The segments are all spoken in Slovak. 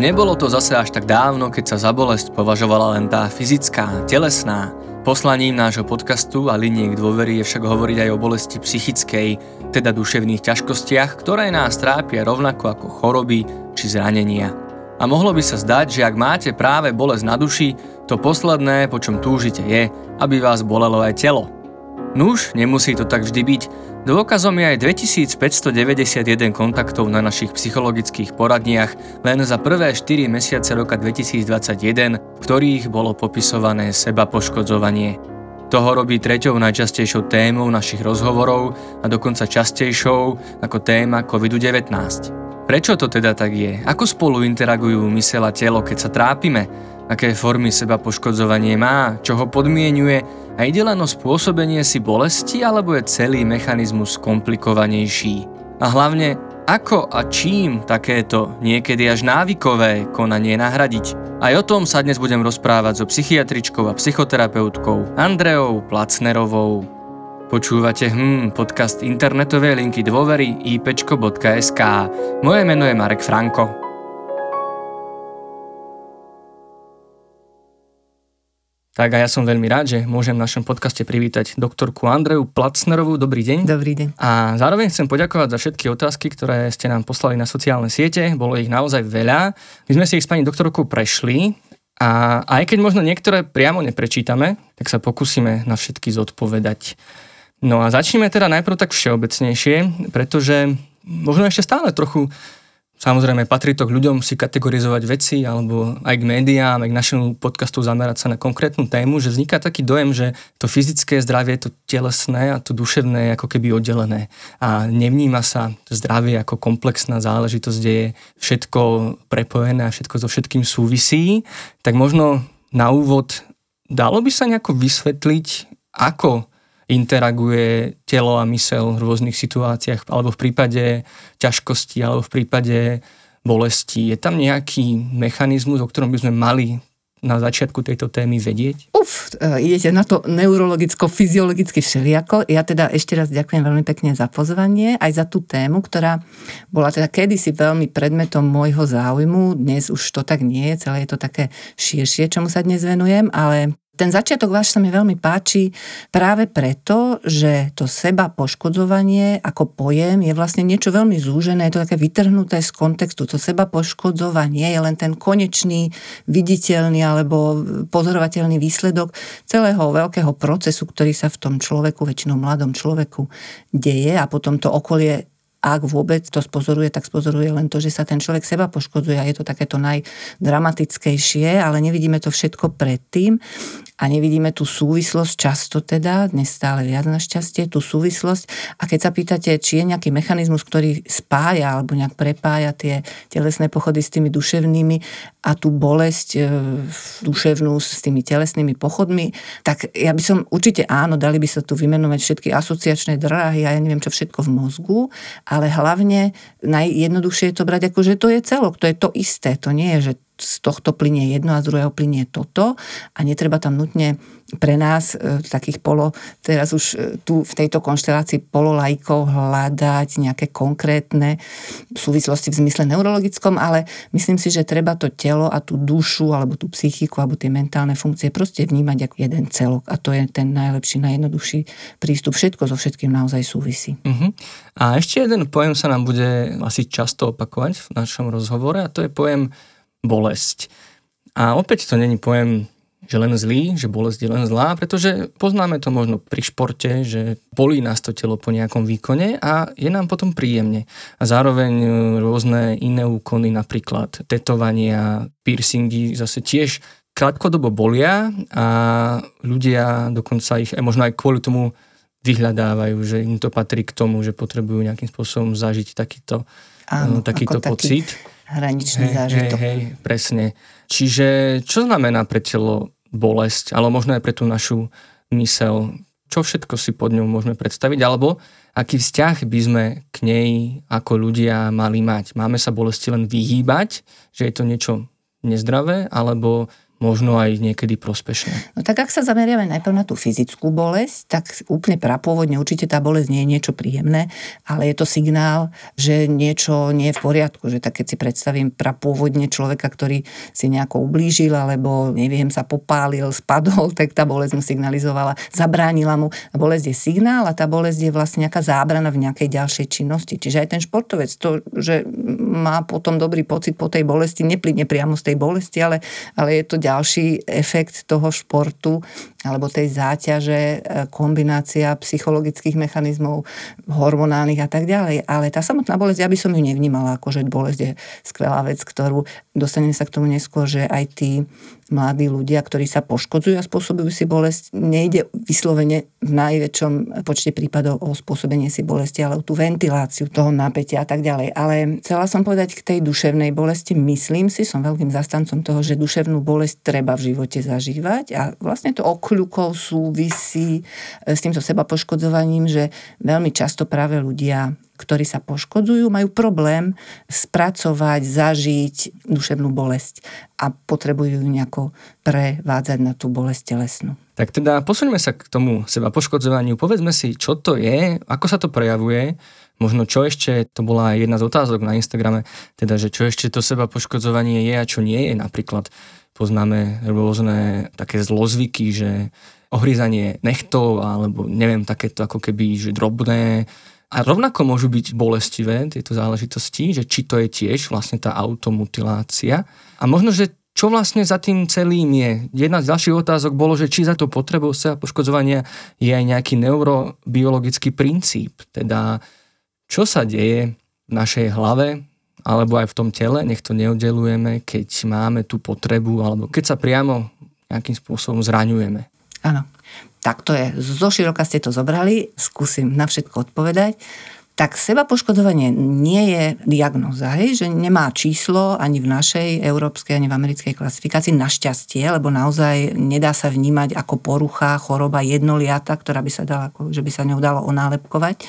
Nebolo to zase až tak dávno, keď sa za bolesť považovala len tá fyzická, telesná. Poslaním nášho podcastu a liniek dôvery je však hovoriť aj o bolesti psychickej, teda duševných ťažkostiach, ktoré nás trápia rovnako ako choroby či zranenia. A mohlo by sa zdať, že ak máte práve bolesť na duši, to posledné, po čom túžite je, aby vás bolelo aj telo. Nuž, nemusí to tak vždy byť. Dôkazom je aj 2591 kontaktov na našich psychologických poradniach len za prvé 4 mesiace roka 2021, v ktorých bolo popisované seba poškodzovanie. Toho robí treťou najčastejšou témou našich rozhovorov a dokonca častejšou ako téma COVID-19. Prečo to teda tak je? Ako spolu interagujú mysel a telo, keď sa trápime? Aké formy seba poškodzovanie má? Čo ho podmienuje? A ide len o spôsobenie si bolesti, alebo je celý mechanizmus komplikovanejší? A hlavne, ako a čím takéto niekedy až návykové konanie nahradiť? Aj o tom sa dnes budem rozprávať so psychiatričkou a psychoterapeutkou Andreou Placnerovou. Počúvate hm, podcast internetovej linky dôvery ipečko.sk. Moje meno je Marek Franko. Tak a ja som veľmi rád, že môžem v našom podcaste privítať doktorku Andreju Placnerovú. Dobrý deň. Dobrý deň. A zároveň chcem poďakovať za všetky otázky, ktoré ste nám poslali na sociálne siete. Bolo ich naozaj veľa. My sme si ich s pani doktorkou prešli a aj keď možno niektoré priamo neprečítame, tak sa pokúsime na všetky zodpovedať. No a začneme teda najprv tak všeobecnejšie, pretože možno ešte stále trochu Samozrejme, patrí to k ľuďom si kategorizovať veci alebo aj k médiám, aj k našemu podcastu zamerať sa na konkrétnu tému, že vzniká taký dojem, že to fyzické zdravie, to telesné a to duševné je ako keby oddelené. A nevníma sa zdravie ako komplexná záležitosť, kde je všetko prepojené a všetko so všetkým súvisí. Tak možno na úvod dalo by sa nejako vysvetliť, ako interaguje telo a mysel v rôznych situáciách, alebo v prípade ťažkosti, alebo v prípade bolesti. Je tam nejaký mechanizmus, o ktorom by sme mali na začiatku tejto témy vedieť? Uf, e, idete na to neurologicko-fyziologicky všelijako. Ja teda ešte raz ďakujem veľmi pekne za pozvanie, aj za tú tému, ktorá bola teda kedysi veľmi predmetom môjho záujmu. Dnes už to tak nie je, celé je to také širšie, čomu sa dnes venujem, ale ten začiatok váš sa mi veľmi páči práve preto, že to seba poškodzovanie ako pojem je vlastne niečo veľmi zúžené, je to také vytrhnuté z kontextu. To seba poškodzovanie je len ten konečný, viditeľný alebo pozorovateľný výsledok celého veľkého procesu, ktorý sa v tom človeku, väčšinou mladom človeku deje a potom to okolie ak vôbec to spozoruje, tak spozoruje len to, že sa ten človek seba poškodzuje a je to takéto najdramatickejšie, ale nevidíme to všetko predtým a nevidíme tú súvislosť často teda, dnes stále viac našťastie, tú súvislosť. A keď sa pýtate, či je nejaký mechanizmus, ktorý spája alebo nejak prepája tie telesné pochody s tými duševnými a tú bolesť e, duševnú s tými telesnými pochodmi, tak ja by som určite áno, dali by sa tu vymenovať všetky asociačné dráhy a ja neviem čo všetko v mozgu, ale hlavne najjednoduchšie je to brať ako, že to je celok, to je to isté, to nie je, že z tohto plinie jedno a z druhého plinie toto a netreba tam nutne pre nás, e, takých polo, teraz už e, tu v tejto konštelácii pololajkov hľadať nejaké konkrétne súvislosti v zmysle neurologickom, ale myslím si, že treba to telo a tú dušu alebo tú psychiku alebo tie mentálne funkcie proste vnímať ako jeden celok a to je ten najlepší, najjednoduchší prístup. Všetko so všetkým naozaj súvisí. Uh-huh. A ešte jeden pojem sa nám bude asi často opakovať v našom rozhovore a to je pojem bolesť. A opäť to není pojem, že len zlý, že bolesť je len zlá, pretože poznáme to možno pri športe, že bolí nás to telo po nejakom výkone a je nám potom príjemne. A zároveň e, rôzne iné úkony, napríklad tetovania, piercingy, zase tiež krátkodobo bolia a ľudia dokonca ich, možno aj kvôli tomu vyhľadávajú, že im to patrí k tomu, že potrebujú nejakým spôsobom zažiť takýto, Áno, takýto pocit. Taký hraničný hej, zážitok. Hej, hej, presne. Čiže čo znamená pre telo bolesť, ale možno aj pre tú našu mysel? Čo všetko si pod ňou môžeme predstaviť? Alebo aký vzťah by sme k nej ako ľudia mali mať? Máme sa bolesti len vyhýbať, že je to niečo nezdravé, alebo možno aj niekedy prospešné. No tak ak sa zameriame najprv na tú fyzickú bolesť, tak úplne prapôvodne určite tá bolesť nie je niečo príjemné, ale je to signál, že niečo nie je v poriadku. Že tak keď si predstavím prapôvodne človeka, ktorý si nejako ublížil alebo neviem, sa popálil, spadol, tak tá bolesť mu signalizovala, zabránila mu. A bolesť je signál a tá bolesť je vlastne nejaká zábrana v nejakej ďalšej činnosti. Čiže aj ten športovec, to, že má potom dobrý pocit po tej bolesti, neplíne priamo z tej bolesti, ale, ale je to ďalší efekt toho športu alebo tej záťaže, e, kombinácia psychologických mechanizmov, hormonálnych a tak ďalej. Ale tá samotná bolesť, ja by som ju nevnímala ako, že bolesť je skvelá vec, ktorú dostaneme sa k tomu neskôr, že aj tí mladí ľudia, ktorí sa poškodzujú a spôsobujú si bolesť, nejde vyslovene v najväčšom počte prípadov o spôsobenie si bolesti, ale o tú ventiláciu toho napätia a tak ďalej. Ale chcela som povedať k tej duševnej bolesti, myslím si, som veľkým zastancom toho, že duševnú bolesť treba v živote zažívať a vlastne to okľukov súvisí s týmto seba poškodzovaním, že veľmi často práve ľudia ktorí sa poškodzujú, majú problém spracovať, zažiť duševnú bolesť a potrebujú ju nejako prevádzať na tú bolesť telesnú. Tak teda posuňme sa k tomu seba poškodzovaniu. Povedzme si, čo to je, ako sa to prejavuje, možno čo ešte, to bola aj jedna z otázok na Instagrame, teda, že čo ešte to seba poškodzovanie je a čo nie je. Napríklad poznáme rôzne také zlozvyky, že ohryzanie nechtov, alebo neviem, takéto ako keby, že drobné a rovnako môžu byť bolestivé tieto záležitosti, že či to je tiež vlastne tá automutilácia. A možno, že čo vlastne za tým celým je? Jedna z ďalších otázok bolo, že či za to potrebou sa poškodzovania je aj nejaký neurobiologický princíp. Teda čo sa deje v našej hlave alebo aj v tom tele, nech to neoddelujeme, keď máme tú potrebu alebo keď sa priamo nejakým spôsobom zraňujeme. Áno tak to je, zo široka ste to zobrali, skúsim na všetko odpovedať. Tak seba poškodovanie nie je diagnoza, hej, že nemá číslo ani v našej európskej, ani v americkej klasifikácii, našťastie, lebo naozaj nedá sa vnímať ako porucha, choroba jednoliata, ktorá by sa dala, že by sa ňou dalo onálepkovať.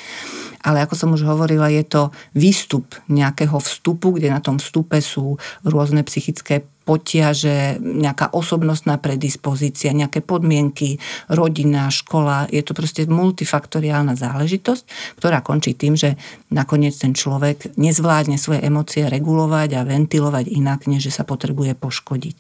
Ale ako som už hovorila, je to výstup nejakého vstupu, kde na tom vstupe sú rôzne psychické potiaže, nejaká osobnostná predispozícia, nejaké podmienky, rodina, škola. Je to proste multifaktoriálna záležitosť, ktorá končí tým, že nakoniec ten človek nezvládne svoje emócie regulovať a ventilovať inak, než že sa potrebuje poškodiť.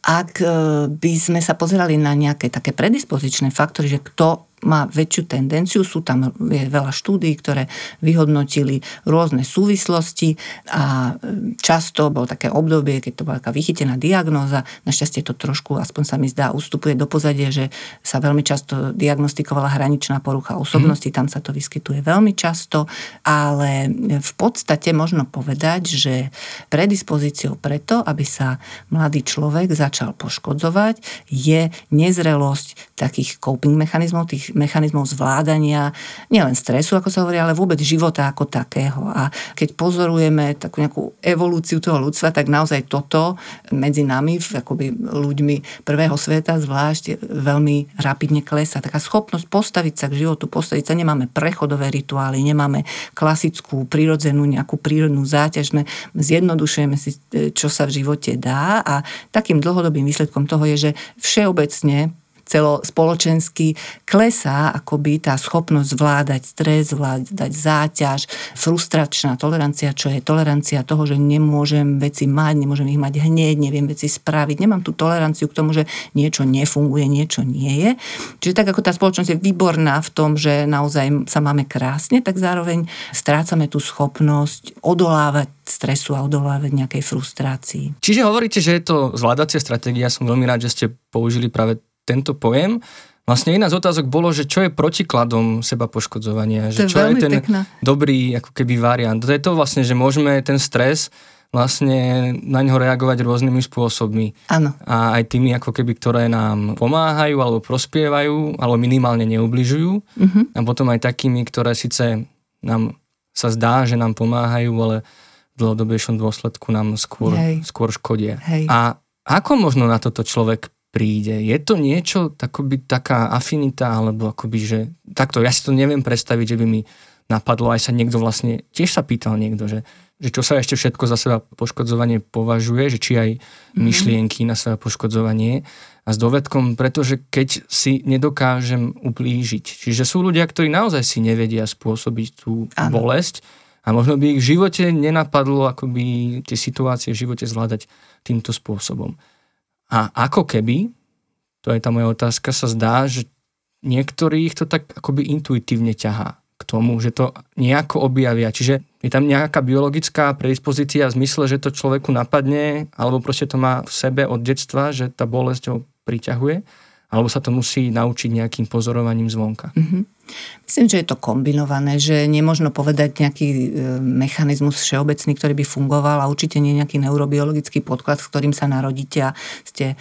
Ak e, by sme sa pozerali na nejaké také predispozičné faktory, že kto má väčšiu tendenciu. Sú tam je veľa štúdí, ktoré vyhodnotili rôzne súvislosti a e, často bolo také obdobie, keď to bola taká vychytená diagnóza. Našťastie to trošku, aspoň sa mi zdá, ustupuje do pozadia, že sa veľmi často diagnostikovala hraničná porucha osobnosti, mm. tam sa to vyskytuje veľmi často, ale v podstate možno povedať, že predispozíciou preto, aby sa mladý človek začal poškodzovať, je nezrelosť takých coping mechanizmov, tých mechanizmov zvládania nielen stresu, ako sa hovorí, ale vôbec života ako takého. A keď pozorujeme takú nejakú evolúciu toho ľudstva, tak naozaj toto medzi nami, akoby ľuďmi prvého sveta zvlášť, veľmi rapidne klesa. Taká schopnosť postaviť sa k životu, postaviť sa, nemáme prechodové rituály, nemáme klasickú, prirodzenú nejakú prírodnú záťaž, sme zjednodušujeme si, čo sa v živote dá a takým dlhodobým výsledkom toho je, že všeobecne celospoločensky klesá akoby tá schopnosť zvládať stres, zvládať záťaž, frustračná tolerancia, čo je tolerancia toho, že nemôžem veci mať, nemôžem ich mať hneď, neviem veci spraviť, nemám tú toleranciu k tomu, že niečo nefunguje, niečo nie je. Čiže tak ako tá spoločnosť je výborná v tom, že naozaj sa máme krásne, tak zároveň strácame tú schopnosť odolávať stresu a odolávať nejakej frustrácii. Čiže hovoríte, že je to zvládacia stratégia. Som veľmi rád, že ste použili práve tento pojem. Vlastne jedna z otázok bolo, že čo je protikladom seba poškodzovania, že to je čo je ten pekná. dobrý ako keby variant. To je to vlastne, že môžeme ten stres vlastne na ňo reagovať rôznymi spôsobmi. Áno. A aj tými, ako keby, ktoré nám pomáhajú alebo prospievajú, alebo minimálne neubližujú. Uh-huh. A potom aj takými, ktoré síce nám sa zdá, že nám pomáhajú, ale v dlhodobejšom dôsledku nám skôr, skôr škodia. Hej. A ako možno na toto človek príde. Je to niečo, takoby taká afinita, alebo akoby, že takto, ja si to neviem predstaviť, že by mi napadlo, aj sa niekto vlastne, tiež sa pýtal niekto, že, že čo sa ešte všetko za seba poškodzovanie považuje, že či aj mm-hmm. myšlienky na seba poškodzovanie a s dovedkom, pretože keď si nedokážem ublížiť. Čiže sú ľudia, ktorí naozaj si nevedia spôsobiť tú ano. bolesť a možno by ich v živote nenapadlo akoby tie situácie v živote zvládať týmto spôsobom. A ako keby, to je tá moja otázka, sa zdá, že niektorých to tak akoby intuitívne ťahá k tomu, že to nejako objavia. Čiže je tam nejaká biologická predispozícia v zmysle, že to človeku napadne, alebo proste to má v sebe od detstva, že tá bolesť ho priťahuje, alebo sa to musí naučiť nejakým pozorovaním zvonka. Mm-hmm. Myslím, že je to kombinované, že nemôžno povedať nejaký e, mechanizmus všeobecný, ktorý by fungoval a určite nie nejaký neurobiologický podklad, s ktorým sa narodíte a ste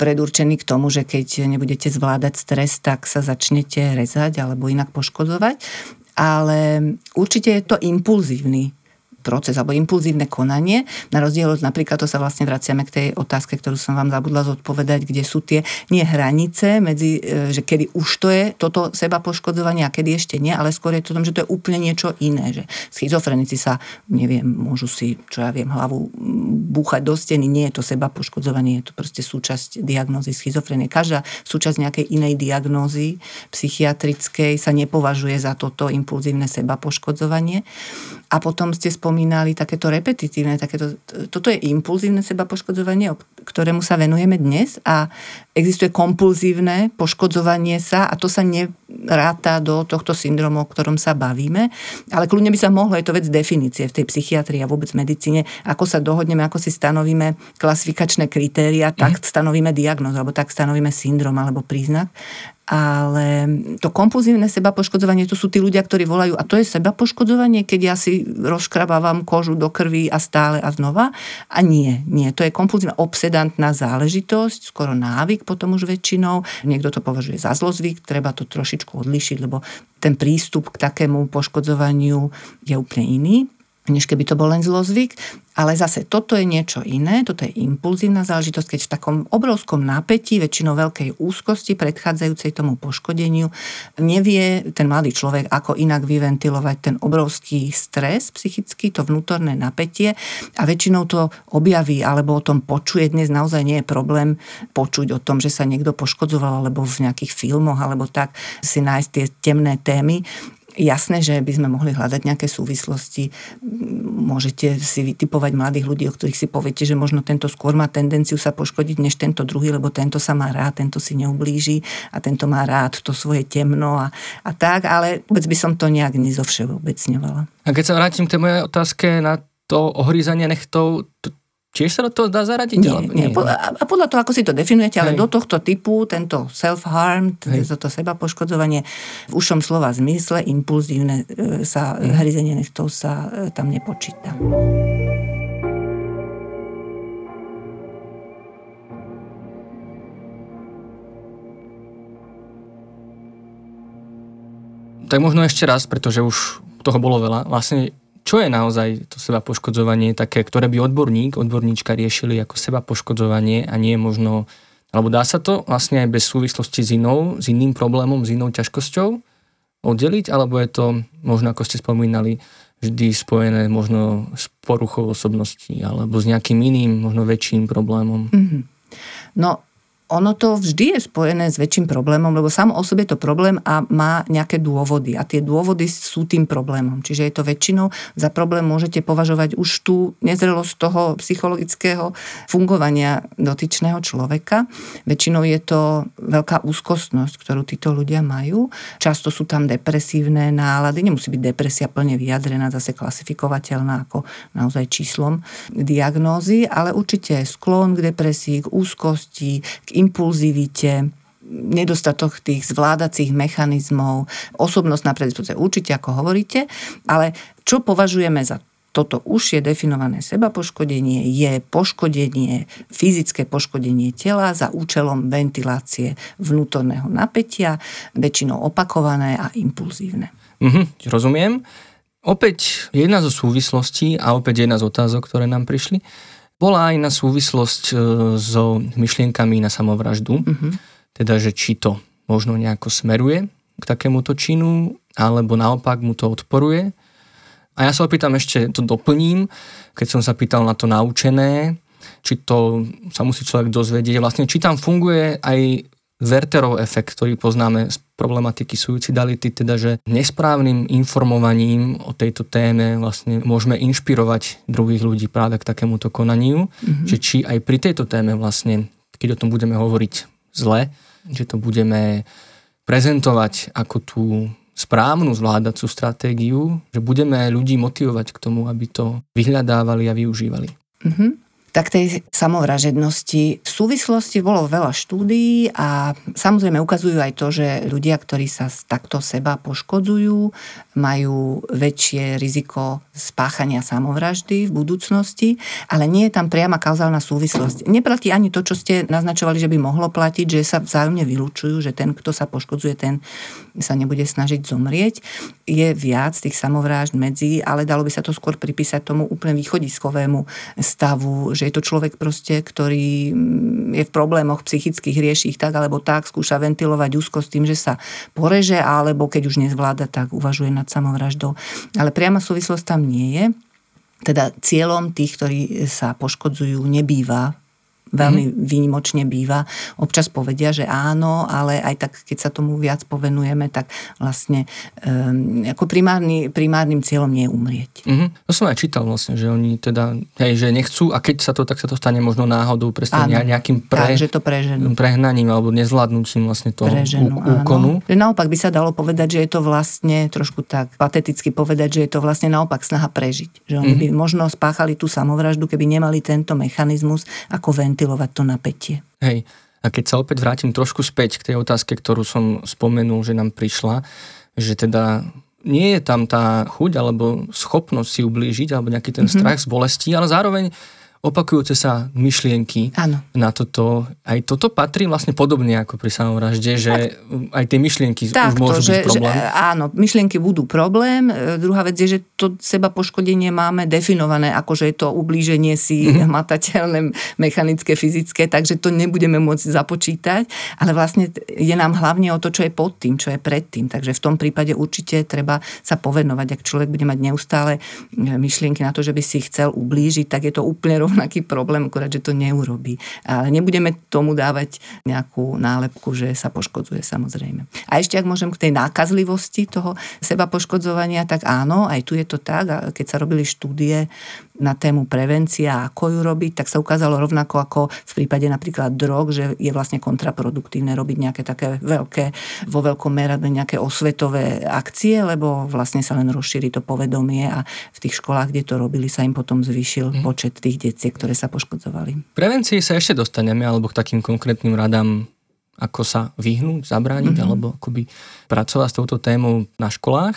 predurčení k tomu, že keď nebudete zvládať stres, tak sa začnete rezať alebo inak poškodzovať. Ale určite je to impulzívny proces alebo impulzívne konanie. Na rozdiel od napríklad, to sa vlastne vraciame k tej otázke, ktorú som vám zabudla zodpovedať, kde sú tie nie hranice medzi, e, že kedy už to je toto seba poškodzovanie a kedy ešte nie, ale skôr je to tom, že to je úplne niečo iné. Že schizofrenici sa, neviem, môžu si, čo ja viem, hlavu búchať do steny. Nie je to seba poškodzovanie, je to proste súčasť diagnózy schizofrenie. Každá súčasť nejakej inej diagnózy psychiatrickej sa nepovažuje za toto impulzívne seba poškodzovanie. A potom ste spomínali takéto repetitívne, takéto, toto je impulzívne seba poškodzovanie, ktorému sa venujeme dnes a existuje kompulzívne poškodzovanie sa a to sa neráta do tohto syndromu, o ktorom sa bavíme, ale kľudne by sa mohlo, je to vec definície v tej psychiatrii a vôbec medicíne, ako sa dohodneme, ako si stanovíme klasifikačné kritéria, tak mm. stanovíme diagnózu, alebo tak stanovíme syndrom alebo príznak ale to kompulzívne seba poškodzovanie, to sú tí ľudia, ktorí volajú, a to je seba poškodzovanie, keď ja si rozkrabávam kožu do krvi a stále a znova. A nie, nie, to je kompulzívna obsedantná záležitosť, skoro návyk potom už väčšinou. Niekto to považuje za zlozvyk, treba to trošičku odlišiť, lebo ten prístup k takému poškodzovaniu je úplne iný než keby to bol len zlozvyk. Ale zase toto je niečo iné, toto je impulzívna záležitosť, keď v takom obrovskom napätí, väčšinou veľkej úzkosti predchádzajúcej tomu poškodeniu, nevie ten mladý človek, ako inak vyventilovať ten obrovský stres psychický, to vnútorné napätie a väčšinou to objaví alebo o tom počuje. Dnes naozaj nie je problém počuť o tom, že sa niekto poškodzoval alebo v nejakých filmoch alebo tak si nájsť tie temné témy Jasné, že by sme mohli hľadať nejaké súvislosti. Môžete si vytipovať mladých ľudí, o ktorých si poviete, že možno tento skôr má tendenciu sa poškodiť než tento druhý, lebo tento sa má rád, tento si neublíži a tento má rád to svoje temno a, a tak, ale vôbec by som to nejak nezovšeobecňovala. A keď sa vrátim k tej mojej otázke na to ohrízanie nechtov, to, Tiež sa do toho dá zaradiť? Nie, alebo nie. nie. A podľa toho, ako si to definujete, ale do tohto typu, tento self-harm, toto seba poškodzovanie v ušom slova zmysle, impulzívne e, sa, mm. hryzenie nechtov sa e, tam nepočíta. Tak možno ešte raz, pretože už toho bolo veľa. Vlastne čo je naozaj to seba poškodzovanie také, ktoré by odborník, odborníčka riešili ako seba poškodzovanie a nie možno, alebo dá sa to vlastne aj bez súvislosti s inou, s iným problémom, s inou ťažkosťou oddeliť, alebo je to možno, ako ste spomínali, vždy spojené možno s poruchou osobnosti alebo s nejakým iným, možno väčším problémom? Mm-hmm. No, ono to vždy je spojené s väčším problémom, lebo samo o sebe je to problém a má nejaké dôvody. A tie dôvody sú tým problémom. Čiže je to väčšinou, za problém môžete považovať už tú nezrelosť toho psychologického fungovania dotyčného človeka. Väčšinou je to veľká úzkostnosť, ktorú títo ľudia majú. Často sú tam depresívne nálady. Nemusí byť depresia plne vyjadrená, zase klasifikovateľná ako naozaj číslom diagnózy, ale určite sklon k depresii, k úzkosti, k impulzivite, nedostatok tých zvládacích mechanizmov, osobnostná predispozícia, určite ako hovoríte, ale čo považujeme za toto už je definované seba poškodenie, je poškodenie, fyzické poškodenie tela za účelom ventilácie vnútorného napätia, väčšinou opakované a impulzívne. Mhm, rozumiem. Opäť jedna zo súvislostí a opäť jedna z otázok, ktoré nám prišli bola aj na súvislosť e, so myšlienkami na samovraždu. Mm-hmm. Teda, že či to možno nejako smeruje k takémuto činu, alebo naopak mu to odporuje. A ja sa opýtam ešte, to doplním, keď som sa pýtal na to naučené, či to sa musí človek dozvedieť, vlastne či tam funguje aj Werterov efekt, ktorý poznáme z problematiky suicidality, teda že nesprávnym informovaním o tejto téme vlastne môžeme inšpirovať druhých ľudí práve k takémuto konaniu, mm-hmm. že či aj pri tejto téme vlastne, keď o tom budeme hovoriť zle, že to budeme prezentovať ako tú správnu zvládacú stratégiu, že budeme ľudí motivovať k tomu, aby to vyhľadávali a využívali. Mm-hmm tak tej samovražednosti v súvislosti bolo veľa štúdií a samozrejme ukazujú aj to, že ľudia, ktorí sa takto seba poškodzujú, majú väčšie riziko spáchania samovraždy v budúcnosti, ale nie je tam priama kauzálna súvislosť. Neplatí ani to, čo ste naznačovali, že by mohlo platiť, že sa vzájomne vylúčujú, že ten, kto sa poškodzuje, ten sa nebude snažiť zomrieť. Je viac tých samovrážd medzi, ale dalo by sa to skôr pripísať tomu úplne východiskovému stavu, že je to človek proste, ktorý mm, je v problémoch psychických, rieši ich tak alebo tak, skúša ventilovať úzko s tým, že sa poreže, alebo keď už nezvláda, tak uvažuje nad samovraždou. Ale priama súvislosť tam nie je. Teda cieľom tých, ktorí sa poškodzujú, nebýva veľmi mm-hmm. výnimočne býva. Občas povedia, že áno, ale aj tak, keď sa tomu viac povenujeme, tak vlastne um, ako primárny, primárnym cieľom nie je umrieť. Mm-hmm. To som aj čítal vlastne, že oni teda, hej, že nechcú a keď sa to, tak sa to stane možno náhodou presne áno, nejakým pre, tak, že to preženú. prehnaním alebo nezvládnutím vlastne toho preženú, úkonu. Áno. Naopak by sa dalo povedať, že je to vlastne trošku tak pateticky povedať, že je to vlastne naopak snaha prežiť. Že oni mm-hmm. by možno spáchali tú samovraždu, keby nemali tento mechanizmus ako vent ventilovať to napätie. Hej, a keď sa opäť vrátim trošku späť k tej otázke, ktorú som spomenul, že nám prišla, že teda nie je tam tá chuť alebo schopnosť si ublížiť alebo nejaký ten mm-hmm. strach z bolesti, ale zároveň opakujúce sa myšlienky áno. na toto. Aj toto patrí vlastne podobne ako pri samovražde, že tak, aj tie myšlienky tak, už môžu to, byť že, problém. Že, áno, myšlienky budú problém. E, druhá vec je, že to seba poškodenie máme definované ako, že je to ublíženie si mm-hmm. hmatateľné, mechanické, fyzické, takže to nebudeme môcť započítať, ale vlastne je nám hlavne o to, čo je pod tým, čo je pred tým. Takže v tom prípade určite treba sa povenovať. Ak človek bude mať neustále myšlienky na to, že by si chcel ublížiť, tak je to úplne rovnaký problém, akurát, že to neurobí. Ale nebudeme tomu dávať nejakú nálepku, že sa poškodzuje samozrejme. A ešte ak môžem k tej nákazlivosti toho seba poškodzovania, tak áno, aj tu je to tak. Keď sa robili štúdie na tému prevencia a ako ju robiť, tak sa ukázalo rovnako ako v prípade napríklad drog, že je vlastne kontraproduktívne robiť nejaké také veľké, vo veľkom meradle nejaké osvetové akcie, lebo vlastne sa len rozšíri to povedomie a v tých školách, kde to robili, sa im potom zvýšil mm. počet tých detí, ktoré sa poškodzovali. Prevencii sa ešte dostaneme, alebo k takým konkrétnym radám ako sa vyhnúť, zabrániť, mm-hmm. alebo akoby pracovať s touto témou na školách.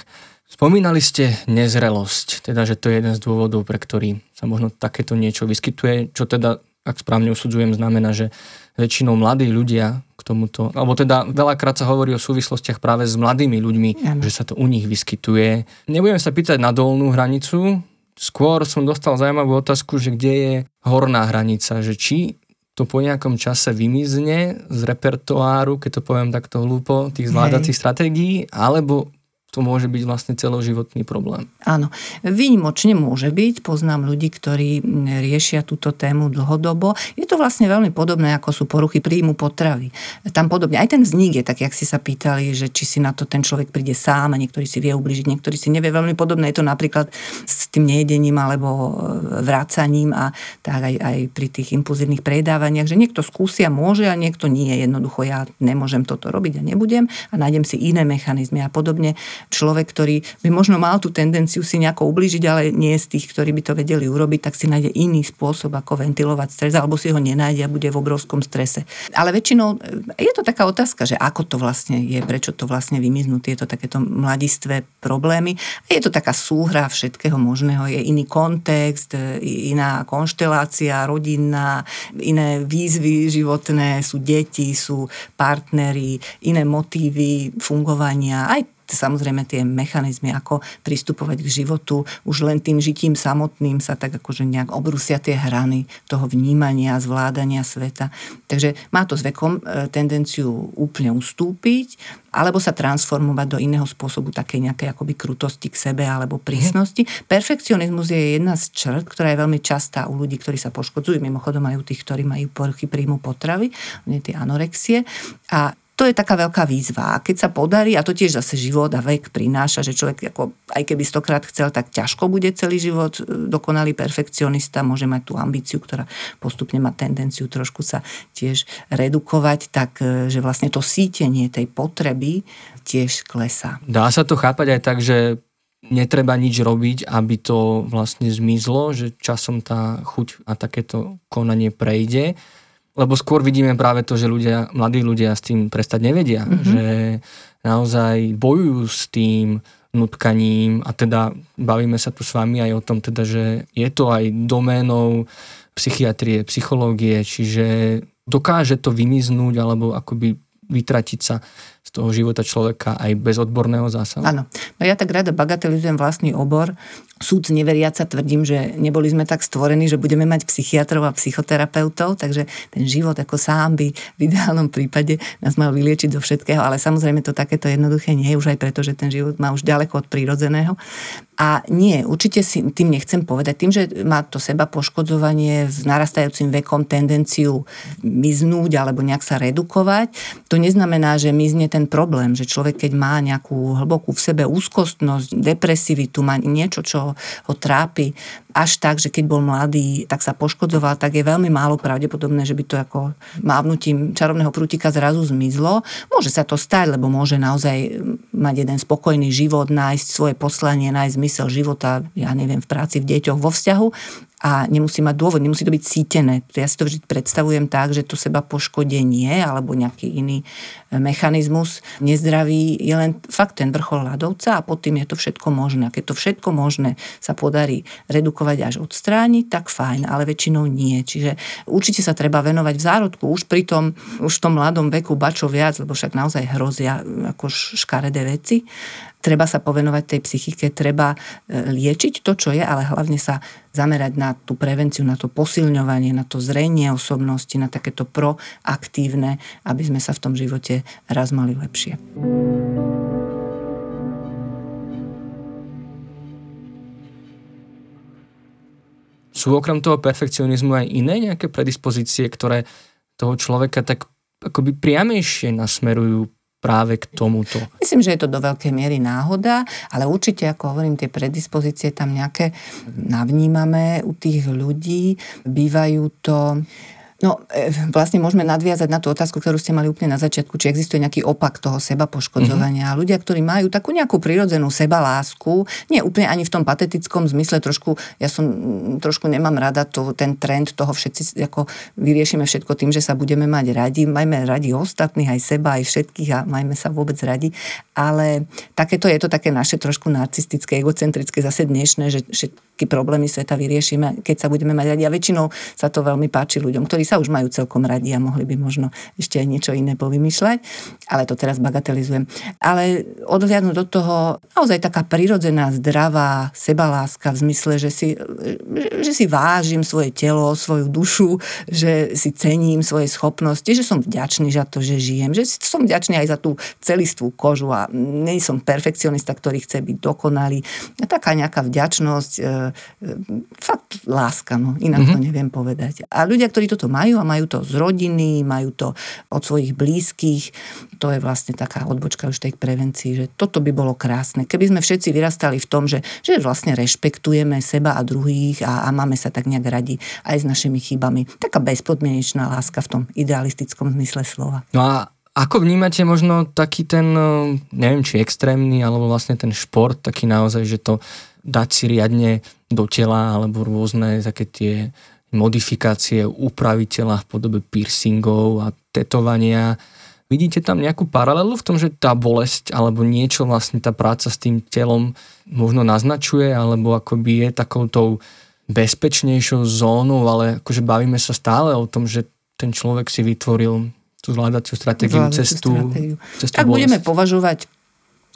Spomínali ste nezrelosť, teda že to je jeden z dôvodov, pre ktorý sa možno takéto niečo vyskytuje, čo teda, ak správne usudzujem, znamená, že väčšinou mladí ľudia k tomuto, alebo teda veľakrát sa hovorí o súvislostiach práve s mladými ľuďmi, ano. že sa to u nich vyskytuje. Nebudem sa pýtať na dolnú hranicu, skôr som dostal zaujímavú otázku, že kde je horná hranica, že či to po nejakom čase vymizne z repertoáru, keď to poviem takto hlúpo, tých zvládacích stratégií, alebo to môže byť vlastne celoživotný problém. Áno, výnimočne môže byť. Poznám ľudí, ktorí riešia túto tému dlhodobo. Je to vlastne veľmi podobné, ako sú poruchy príjmu potravy. Tam podobne. Aj ten vznik je tak, jak si sa pýtali, že či si na to ten človek príde sám a niektorý si vie ubližiť, niektorý si nevie. Veľmi podobné je to napríklad s tým nejedením alebo vrácaním a tak aj, aj pri tých impulzívnych predávaniach, že niekto skúsia, môže a niekto nie. Jednoducho ja nemôžem toto robiť a nebudem a nájdem si iné mechanizmy a podobne človek, ktorý by možno mal tú tendenciu si nejako ubližiť, ale nie z tých, ktorí by to vedeli urobiť, tak si nájde iný spôsob, ako ventilovať stres, alebo si ho nenájde a bude v obrovskom strese. Ale väčšinou je to taká otázka, že ako to vlastne je, prečo to vlastne vymiznú tieto takéto mladistvé problémy. Je to taká súhra všetkého možného, je iný kontext, iná konštelácia rodinná, iné výzvy životné, sú deti, sú partnery, iné motívy fungovania, aj samozrejme tie mechanizmy, ako pristupovať k životu, už len tým žitím samotným sa tak akože nejak obrusia tie hrany toho vnímania, zvládania sveta. Takže má to s vekom e, tendenciu úplne ustúpiť, alebo sa transformovať do iného spôsobu takej nejakej akoby krutosti k sebe alebo prísnosti. Mm. Perfekcionizmus je jedna z črt, ktorá je veľmi častá u ľudí, ktorí sa poškodzujú. Mimochodom aj u tých, ktorí majú poruchy príjmu potravy, tie anorexie. A to je taká veľká výzva. A keď sa podarí, a to tiež zase život a vek prináša, že človek ako, aj keby stokrát chcel, tak ťažko bude celý život e, dokonalý perfekcionista, môže mať tú ambíciu, ktorá postupne má tendenciu trošku sa tiež redukovať, tak e, že vlastne to sítenie tej potreby tiež klesá. Dá sa to chápať aj tak, že netreba nič robiť, aby to vlastne zmizlo, že časom tá chuť a takéto konanie prejde lebo skôr vidíme práve to, že ľudia, mladí ľudia s tým prestať nevedia, mm-hmm. že naozaj bojujú s tým nutkaním a teda bavíme sa tu s vami aj o tom, teda, že je to aj doménou psychiatrie, psychológie, čiže dokáže to vymiznúť alebo akoby vytratiť sa z toho života človeka aj bez odborného zásahu? Áno. No ja tak rada bagatelizujem vlastný obor. Súd neveriaca tvrdím, že neboli sme tak stvorení, že budeme mať psychiatrov a psychoterapeutov, takže ten život ako sám by v ideálnom prípade nás mal vyliečiť do všetkého, ale samozrejme to takéto jednoduché nie je už aj preto, že ten život má už ďaleko od prírodzeného. A nie, určite si tým nechcem povedať, tým, že má to seba poškodzovanie s narastajúcim vekom tendenciu miznúť alebo nejak sa redukovať, to neznamená, že mizne ten problém, že človek keď má nejakú hlbokú v sebe úzkostnosť, depresivitu, má niečo, čo ho trápi, až tak, že keď bol mladý, tak sa poškodzoval, tak je veľmi málo pravdepodobné, že by to ako mávnutím čarovného prútika zrazu zmizlo. Môže sa to stať, lebo môže naozaj mať jeden spokojný život, nájsť svoje poslanie, nájsť zmysel života, ja neviem, v práci, v deťoch, vo vzťahu, a nemusí mať dôvod, nemusí to byť sítené. Ja si to vždy predstavujem tak, že to seba poškodenie alebo nejaký iný e, mechanizmus nezdravý je len fakt ten vrchol ľadovca a pod tým je to všetko možné. Keď to všetko možné sa podarí redukovať až odstrániť, tak fajn, ale väčšinou nie. Čiže určite sa treba venovať v zárodku už pri tom, už v tom mladom veku bačo viac, lebo však naozaj hrozia ako škaredé veci treba sa povenovať tej psychike, treba e, liečiť to, čo je, ale hlavne sa zamerať na tú prevenciu, na to posilňovanie, na to zrenie osobnosti, na takéto proaktívne, aby sme sa v tom živote raz mali lepšie. Sú okrem toho perfekcionizmu aj iné nejaké predispozície, ktoré toho človeka tak akoby priamejšie nasmerujú práve k tomuto? Myslím, že je to do veľkej miery náhoda, ale určite, ako hovorím, tie predispozície tam nejaké navnímame u tých ľudí. Bývajú to No, e, vlastne môžeme nadviazať na tú otázku, ktorú ste mali úplne na začiatku, či existuje nejaký opak toho seba poškodzovania. Mm-hmm. Ľudia, ktorí majú takú nejakú prirodzenú seba lásku, nie úplne ani v tom patetickom zmysle, trošku, ja som, trošku nemám rada to, ten trend toho všetci, ako vyriešime všetko tým, že sa budeme mať radi, majme radi ostatných, aj seba, aj všetkých a majme sa vôbec radi, ale takéto je to také naše trošku narcistické, egocentrické, zase dnešné, že všetky problémy sveta vyriešime, keď sa budeme mať radi a väčšinou sa to veľmi páči ľuďom, ktorí sa už majú celkom radi a mohli by možno ešte aj niečo iné povymýšľať, ale to teraz bagatelizujem. Ale odhľadnúť do toho naozaj taká prirodzená, zdravá sebaláska v zmysle, že si, že si vážim svoje telo, svoju dušu, že si cením svoje schopnosti, že som vďačný za to, že žijem, že som vďačný aj za tú celistvú kožu a nie som perfekcionista, ktorý chce byť dokonalý. A taká nejaká vďačnosť, e, e, fakt láska, no, inak mm-hmm. to neviem povedať. A ľudia, ktorí toto majú, majú a majú to z rodiny, majú to od svojich blízkych. To je vlastne taká odbočka už tej prevencii, že toto by bolo krásne. Keby sme všetci vyrastali v tom, že, že vlastne rešpektujeme seba a druhých a, a máme sa tak nejak radi aj s našimi chybami. Taká bezpodmienečná láska v tom idealistickom zmysle slova. No a ako vnímate možno taký ten, neviem či extrémny, alebo vlastne ten šport, taký naozaj, že to dať si riadne do tela, alebo rôzne také tie modifikácie upraviteľa v podobe piercingov a tetovania. Vidíte tam nejakú paralelu v tom, že tá bolesť alebo niečo vlastne tá práca s tým telom možno naznačuje alebo akoby je takoutou bezpečnejšou zónou, ale akože bavíme sa stále o tom, že ten človek si vytvoril tú zvládaciu stratégiu, cestu, stratégiu. cestu Tak bolesť. budeme považovať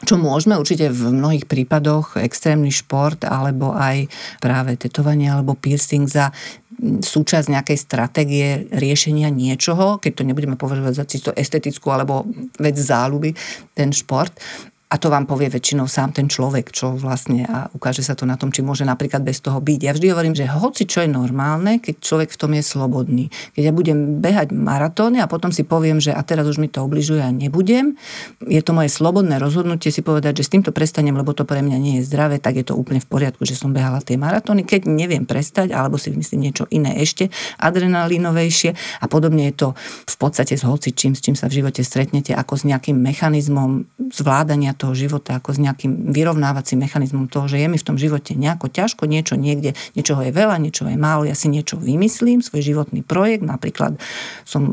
čo môžeme určite v mnohých prípadoch extrémny šport alebo aj práve tetovanie alebo piercing za súčasť nejakej stratégie riešenia niečoho, keď to nebudeme považovať za čisto estetickú alebo vec záľuby, ten šport. A to vám povie väčšinou sám ten človek, čo vlastne a ukáže sa to na tom, či môže napríklad bez toho byť. Ja vždy hovorím, že hoci čo je normálne, keď človek v tom je slobodný. Keď ja budem behať maratóny a potom si poviem, že a teraz už mi to obližuje a nebudem, je to moje slobodné rozhodnutie si povedať, že s týmto prestanem, lebo to pre mňa nie je zdravé, tak je to úplne v poriadku, že som behala tie maratóny. Keď neviem prestať, alebo si myslím niečo iné ešte adrenalínovejšie a podobne je to v podstate s hocičím, s čím sa v živote stretnete, ako s nejakým mechanizmom zvládania toho života ako s nejakým vyrovnávacím mechanizmom toho, že je mi v tom živote nejako ťažko, niečo niekde, niečoho je veľa, niečo je málo, ja si niečo vymyslím, svoj životný projekt, napríklad som,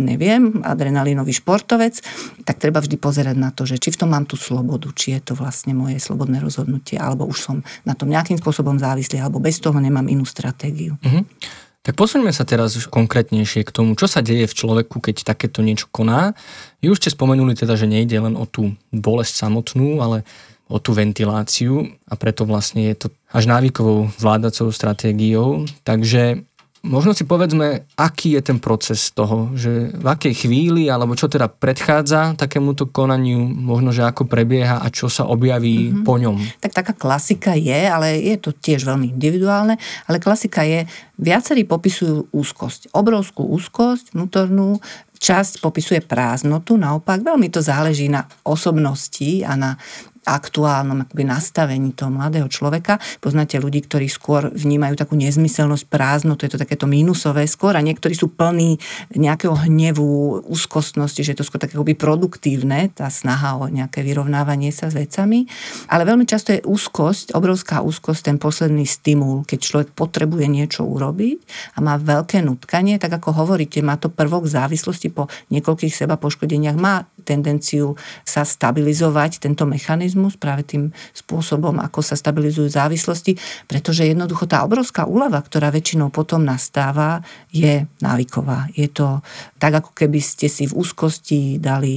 neviem, adrenalinový športovec, tak treba vždy pozerať na to, že či v tom mám tú slobodu, či je to vlastne moje slobodné rozhodnutie, alebo už som na tom nejakým spôsobom závislý, alebo bez toho nemám inú stratégiu. Mm-hmm. Tak posuňme sa teraz už konkrétnejšie k tomu, čo sa deje v človeku, keď takéto niečo koná. Vy už ste spomenuli teda, že nejde len o tú bolesť samotnú, ale o tú ventiláciu a preto vlastne je to až návykovou vládacou stratégiou. Takže Možno si povedzme, aký je ten proces toho, že v akej chvíli, alebo čo teda predchádza takémuto konaniu, možno, že ako prebieha a čo sa objaví mm-hmm. po ňom. Tak taká klasika je, ale je to tiež veľmi individuálne, ale klasika je, viacerí popisujú úzkosť, obrovskú úzkosť vnútornú, časť popisuje prázdnotu, naopak veľmi to záleží na osobnosti a na aktuálnom akoby nastavení toho mladého človeka. Poznáte ľudí, ktorí skôr vnímajú takú nezmyselnosť, prázdno, to je to takéto mínusové skôr a niektorí sú plní nejakého hnevu, úzkostnosti, že je to skôr také akoby produktívne, tá snaha o nejaké vyrovnávanie sa s vecami. Ale veľmi často je úzkosť, obrovská úzkosť, ten posledný stimul, keď človek potrebuje niečo urobiť a má veľké nutkanie, tak ako hovoríte, má to prvok závislosti po niekoľkých seba poškodeniach, má tendenciu sa stabilizovať tento mechanizmus práve tým spôsobom, ako sa stabilizujú závislosti, pretože jednoducho tá obrovská úlava, ktorá väčšinou potom nastáva, je návyková. Je to tak, ako keby ste si v úzkosti dali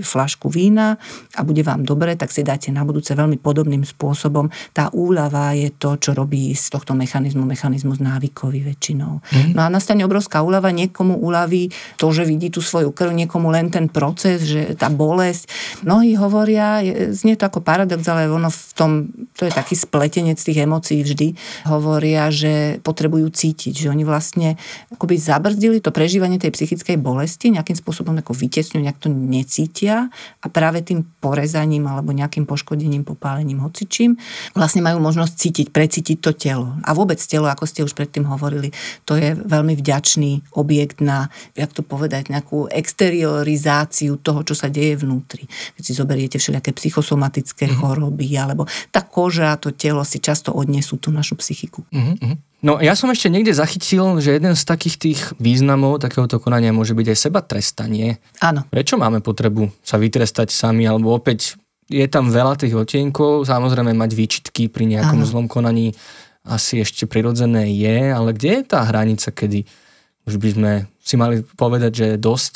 flašku vína a bude vám dobre, tak si dáte na budúce veľmi podobným spôsobom. Tá úlava je to, čo robí z tohto mechanizmu mechanizmus návykový väčšinou. Mm. No a nastane obrovská úlava, niekomu uľaví to, že vidí tú svoju krv, niekomu len ten proces, že tá bolesť. Mnohí hovoria, znie to ako paradox, ale ono v tom, to je taký spletenec tých emócií vždy, hovoria, že potrebujú cítiť, že oni vlastne akoby zabrzdili to prežívanie tej psychickej bolesti, nejakým spôsobom ako vytesňujú, nejak to necítia a práve tým porezaním alebo nejakým poškodením, popálením, hocičím, vlastne majú možnosť cítiť, precítiť to telo. A vôbec telo, ako ste už predtým hovorili, to je veľmi vďačný objekt na, jak to povedať, nejakú exteriorizáciu toho, čo sa deje vnútri. Keď si zoberiete všelijaké psychosomatické mm-hmm. choroby, alebo tá koža, to telo si často odnesú tú našu psychiku. Mm-hmm. No ja som ešte niekde zachytil, že jeden z takých tých významov takéhoto konania môže byť aj seba trestanie. Áno. Prečo máme potrebu sa vytrestať sami, alebo opäť je tam veľa tých otienkov, samozrejme mať výčitky pri nejakom Áno. zlom konaní asi ešte prirodzené je, ale kde je tá hranica, kedy už by sme si mali povedať, že je dosť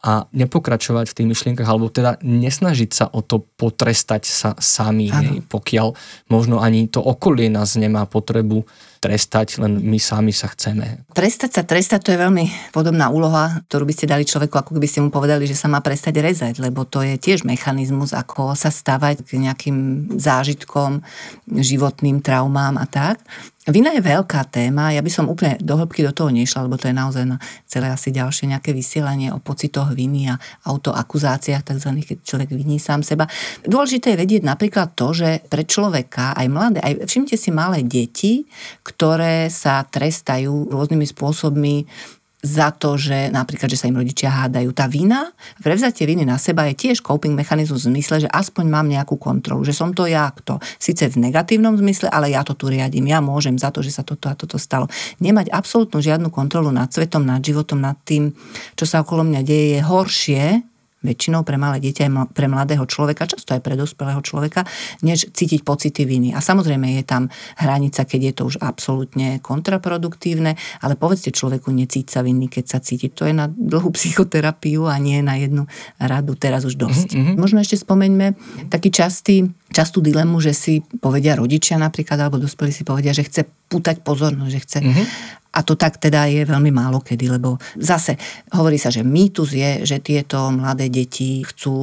a nepokračovať v tých myšlienkach, alebo teda nesnažiť sa o to potrestať sa sami, hej, pokiaľ možno ani to okolie nás nemá potrebu trestať, len my sami sa chceme. Trestať sa, trestať, to je veľmi podobná úloha, ktorú by ste dali človeku, ako keby ste mu povedali, že sa má prestať rezať, lebo to je tiež mechanizmus, ako sa stavať k nejakým zážitkom, životným traumám a tak. Vina je veľká téma, ja by som úplne do hĺbky do toho nešla, lebo to je naozaj na celé asi ďalšie nejaké vysielanie o pocitoch viny a autoakuzáciách, tzv. keď človek viní sám seba. Dôležité je vedieť napríklad to, že pre človeka, aj mladé, aj všimte si malé deti, ktoré sa trestajú rôznymi spôsobmi za to, že napríklad, že sa im rodičia hádajú. Tá vina, prevzatie viny na seba je tiež coping mechanizmus v zmysle, že aspoň mám nejakú kontrolu, že som to ja, kto. Sice v negatívnom zmysle, ale ja to tu riadím, ja môžem za to, že sa toto a toto stalo. Nemať absolútnu žiadnu kontrolu nad svetom, nad životom, nad tým, čo sa okolo mňa deje, je horšie, väčšinou pre malé dieťa pre mladého človeka, často aj pre dospelého človeka, než cítiť pocity viny. A samozrejme je tam hranica, keď je to už absolútne kontraproduktívne, ale povedzte človeku, necíť sa vinný, keď sa cíti. To je na dlhú psychoterapiu a nie na jednu radu, teraz už dosť. Mm-hmm. Možno ešte spomeňme taký častý, častú dilemu, že si povedia rodičia napríklad, alebo dospelí si povedia, že chce pútať pozornosť, že chce mm-hmm. A to tak teda je veľmi málo kedy, lebo zase hovorí sa, že mýtus je, že tieto mladé deti chcú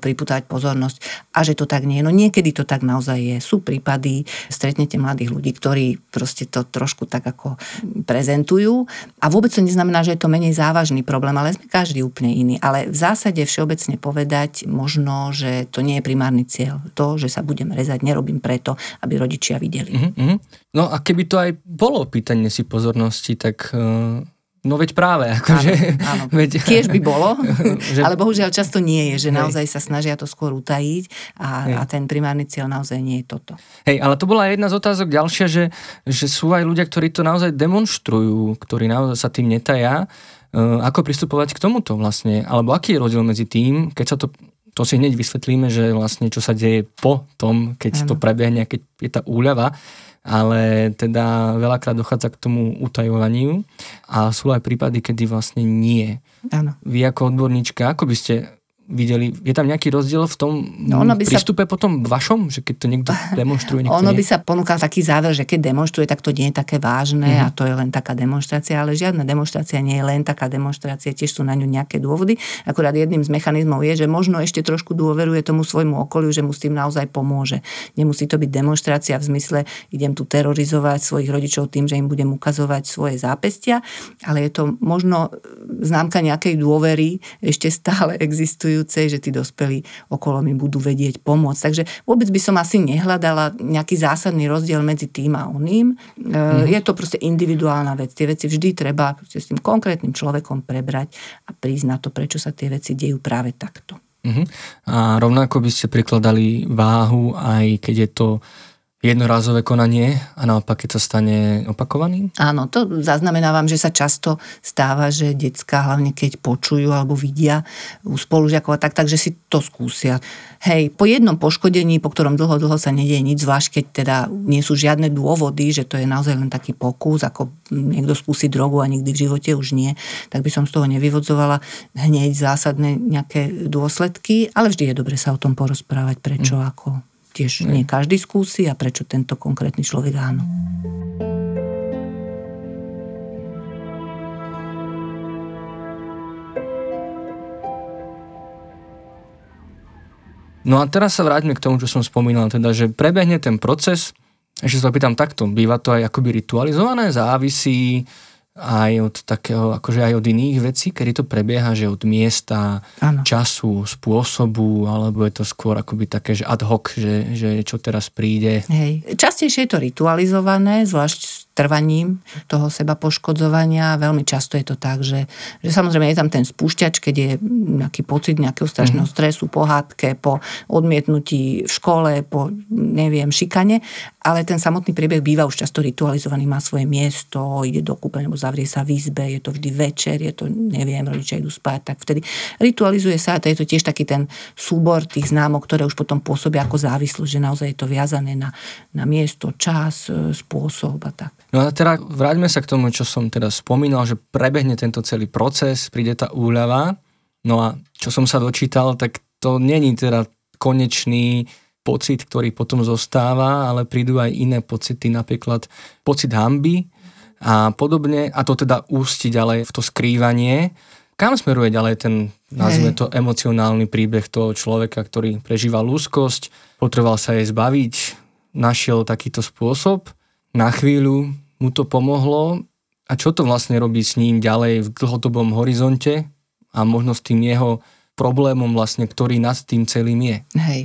priputať pozornosť a že to tak nie je. No niekedy to tak naozaj je. Sú prípady, stretnete mladých ľudí, ktorí proste to trošku tak ako prezentujú a vôbec to neznamená, že je to menej závažný problém, ale sme každý úplne iný. Ale v zásade všeobecne povedať možno, že to nie je primárny cieľ. To, že sa budem rezať, nerobím preto, aby rodičia videli. Mm-hmm. No a keby to aj bolo pýtanie si pozornosti, tak uh, no veď práve, akože... Áno, áno. Veď, Tiež by bolo, že... ale bohužiaľ často nie je, že naozaj sa snažia to skôr utajiť a, a ten primárny cieľ naozaj nie je toto. Hej, ale to bola jedna z otázok ďalšia, že, že sú aj ľudia, ktorí to naozaj demonstrujú, ktorí naozaj sa tým netaja. Uh, ako pristupovať k tomuto vlastne? Alebo aký je rozdiel medzi tým, keď sa to to si hneď vysvetlíme, že vlastne čo sa deje po tom, keď ano. to prebehne, keď je tá úľava ale teda veľakrát dochádza k tomu utajovaniu a sú aj prípady, kedy vlastne nie. Áno. Vy ako odborníčka, ako by ste videli, je tam nejaký rozdiel v tom no ono by prístupe sa... potom vašom, že keď to niekto demonstruje, niekto Ono nie? by sa ponúkal taký záver, že keď demonstruje, tak to nie je také vážne mm-hmm. a to je len taká demonstrácia, ale žiadna demonstrácia nie je len taká demonstrácia, tiež sú na ňu nejaké dôvody. Akurát jedným z mechanizmov je, že možno ešte trošku dôveruje tomu svojmu okoliu, že mu s tým naozaj pomôže. Nemusí to byť demonstrácia v zmysle, idem tu terorizovať svojich rodičov tým, že im budem ukazovať svoje zápestia, ale je to možno známka nejakej dôvery, ešte stále existujú existujúcej, že tí dospelí okolo mi budú vedieť pomôcť. Takže vôbec by som asi nehľadala nejaký zásadný rozdiel medzi tým a oným. Mm-hmm. Je to proste individuálna vec. Tie veci vždy treba s tým konkrétnym človekom prebrať a prísť na to, prečo sa tie veci dejú práve takto. Uh-huh. A rovnako by ste prikladali váhu, aj keď je to jednorázové konanie a naopak, keď sa stane opakovaným? Áno, to zaznamenávam, že sa často stáva, že decka, hlavne keď počujú alebo vidia u spolužiakov tak, takže si to skúsia. Hej, po jednom poškodení, po ktorom dlho, dlho sa nedieje nič, zvlášť keď teda nie sú žiadne dôvody, že to je naozaj len taký pokus, ako niekto skúsi drogu a nikdy v živote už nie, tak by som z toho nevyvodzovala hneď zásadné nejaké dôsledky, ale vždy je dobre sa o tom porozprávať, prečo, mm. ako tiež nie každý skúsi a prečo tento konkrétny človek áno. No a teraz sa vráťme k tomu, čo som spomínal, teda, že prebehne ten proces, ešte sa opýtam takto, býva to aj akoby ritualizované, závisí aj od takého, akože aj od iných vecí, kedy to prebieha, že od miesta, ano. času, spôsobu, alebo je to skôr akoby také, že ad hoc, že, že čo teraz príde. Hej. Častejšie je to ritualizované, zvlášť trvaním toho seba poškodzovania. Veľmi často je to tak, že, že samozrejme je tam ten spúšťač, keď je nejaký pocit nejakého strašného mm. stresu, po hádke, po odmietnutí v škole, po neviem, šikane, ale ten samotný priebeh býva už často ritualizovaný, má svoje miesto, ide do kúpeľne, alebo zavrie sa v izbe, je to vždy večer, je to, neviem, rodičia idú spať, tak vtedy ritualizuje sa a to je to tiež taký ten súbor tých známok, ktoré už potom pôsobia ako závislosť, že naozaj je to viazané na, na miesto, čas, e, spôsob a tak. No a teda vráťme sa k tomu, čo som teda spomínal, že prebehne tento celý proces, príde tá úľava. No a čo som sa dočítal, tak to není teda konečný pocit, ktorý potom zostáva, ale prídu aj iné pocity, napríklad pocit hamby a podobne, a to teda ústi ďalej v to skrývanie. Kam smeruje ďalej ten, nazvime to, emocionálny príbeh toho človeka, ktorý prežíval úzkosť, potreboval sa jej zbaviť, našiel takýto spôsob na chvíľu mu to pomohlo a čo to vlastne robí s ním ďalej v dlhodobom horizonte a možno s tým jeho problémom vlastne, ktorý nad tým celým je. Hej.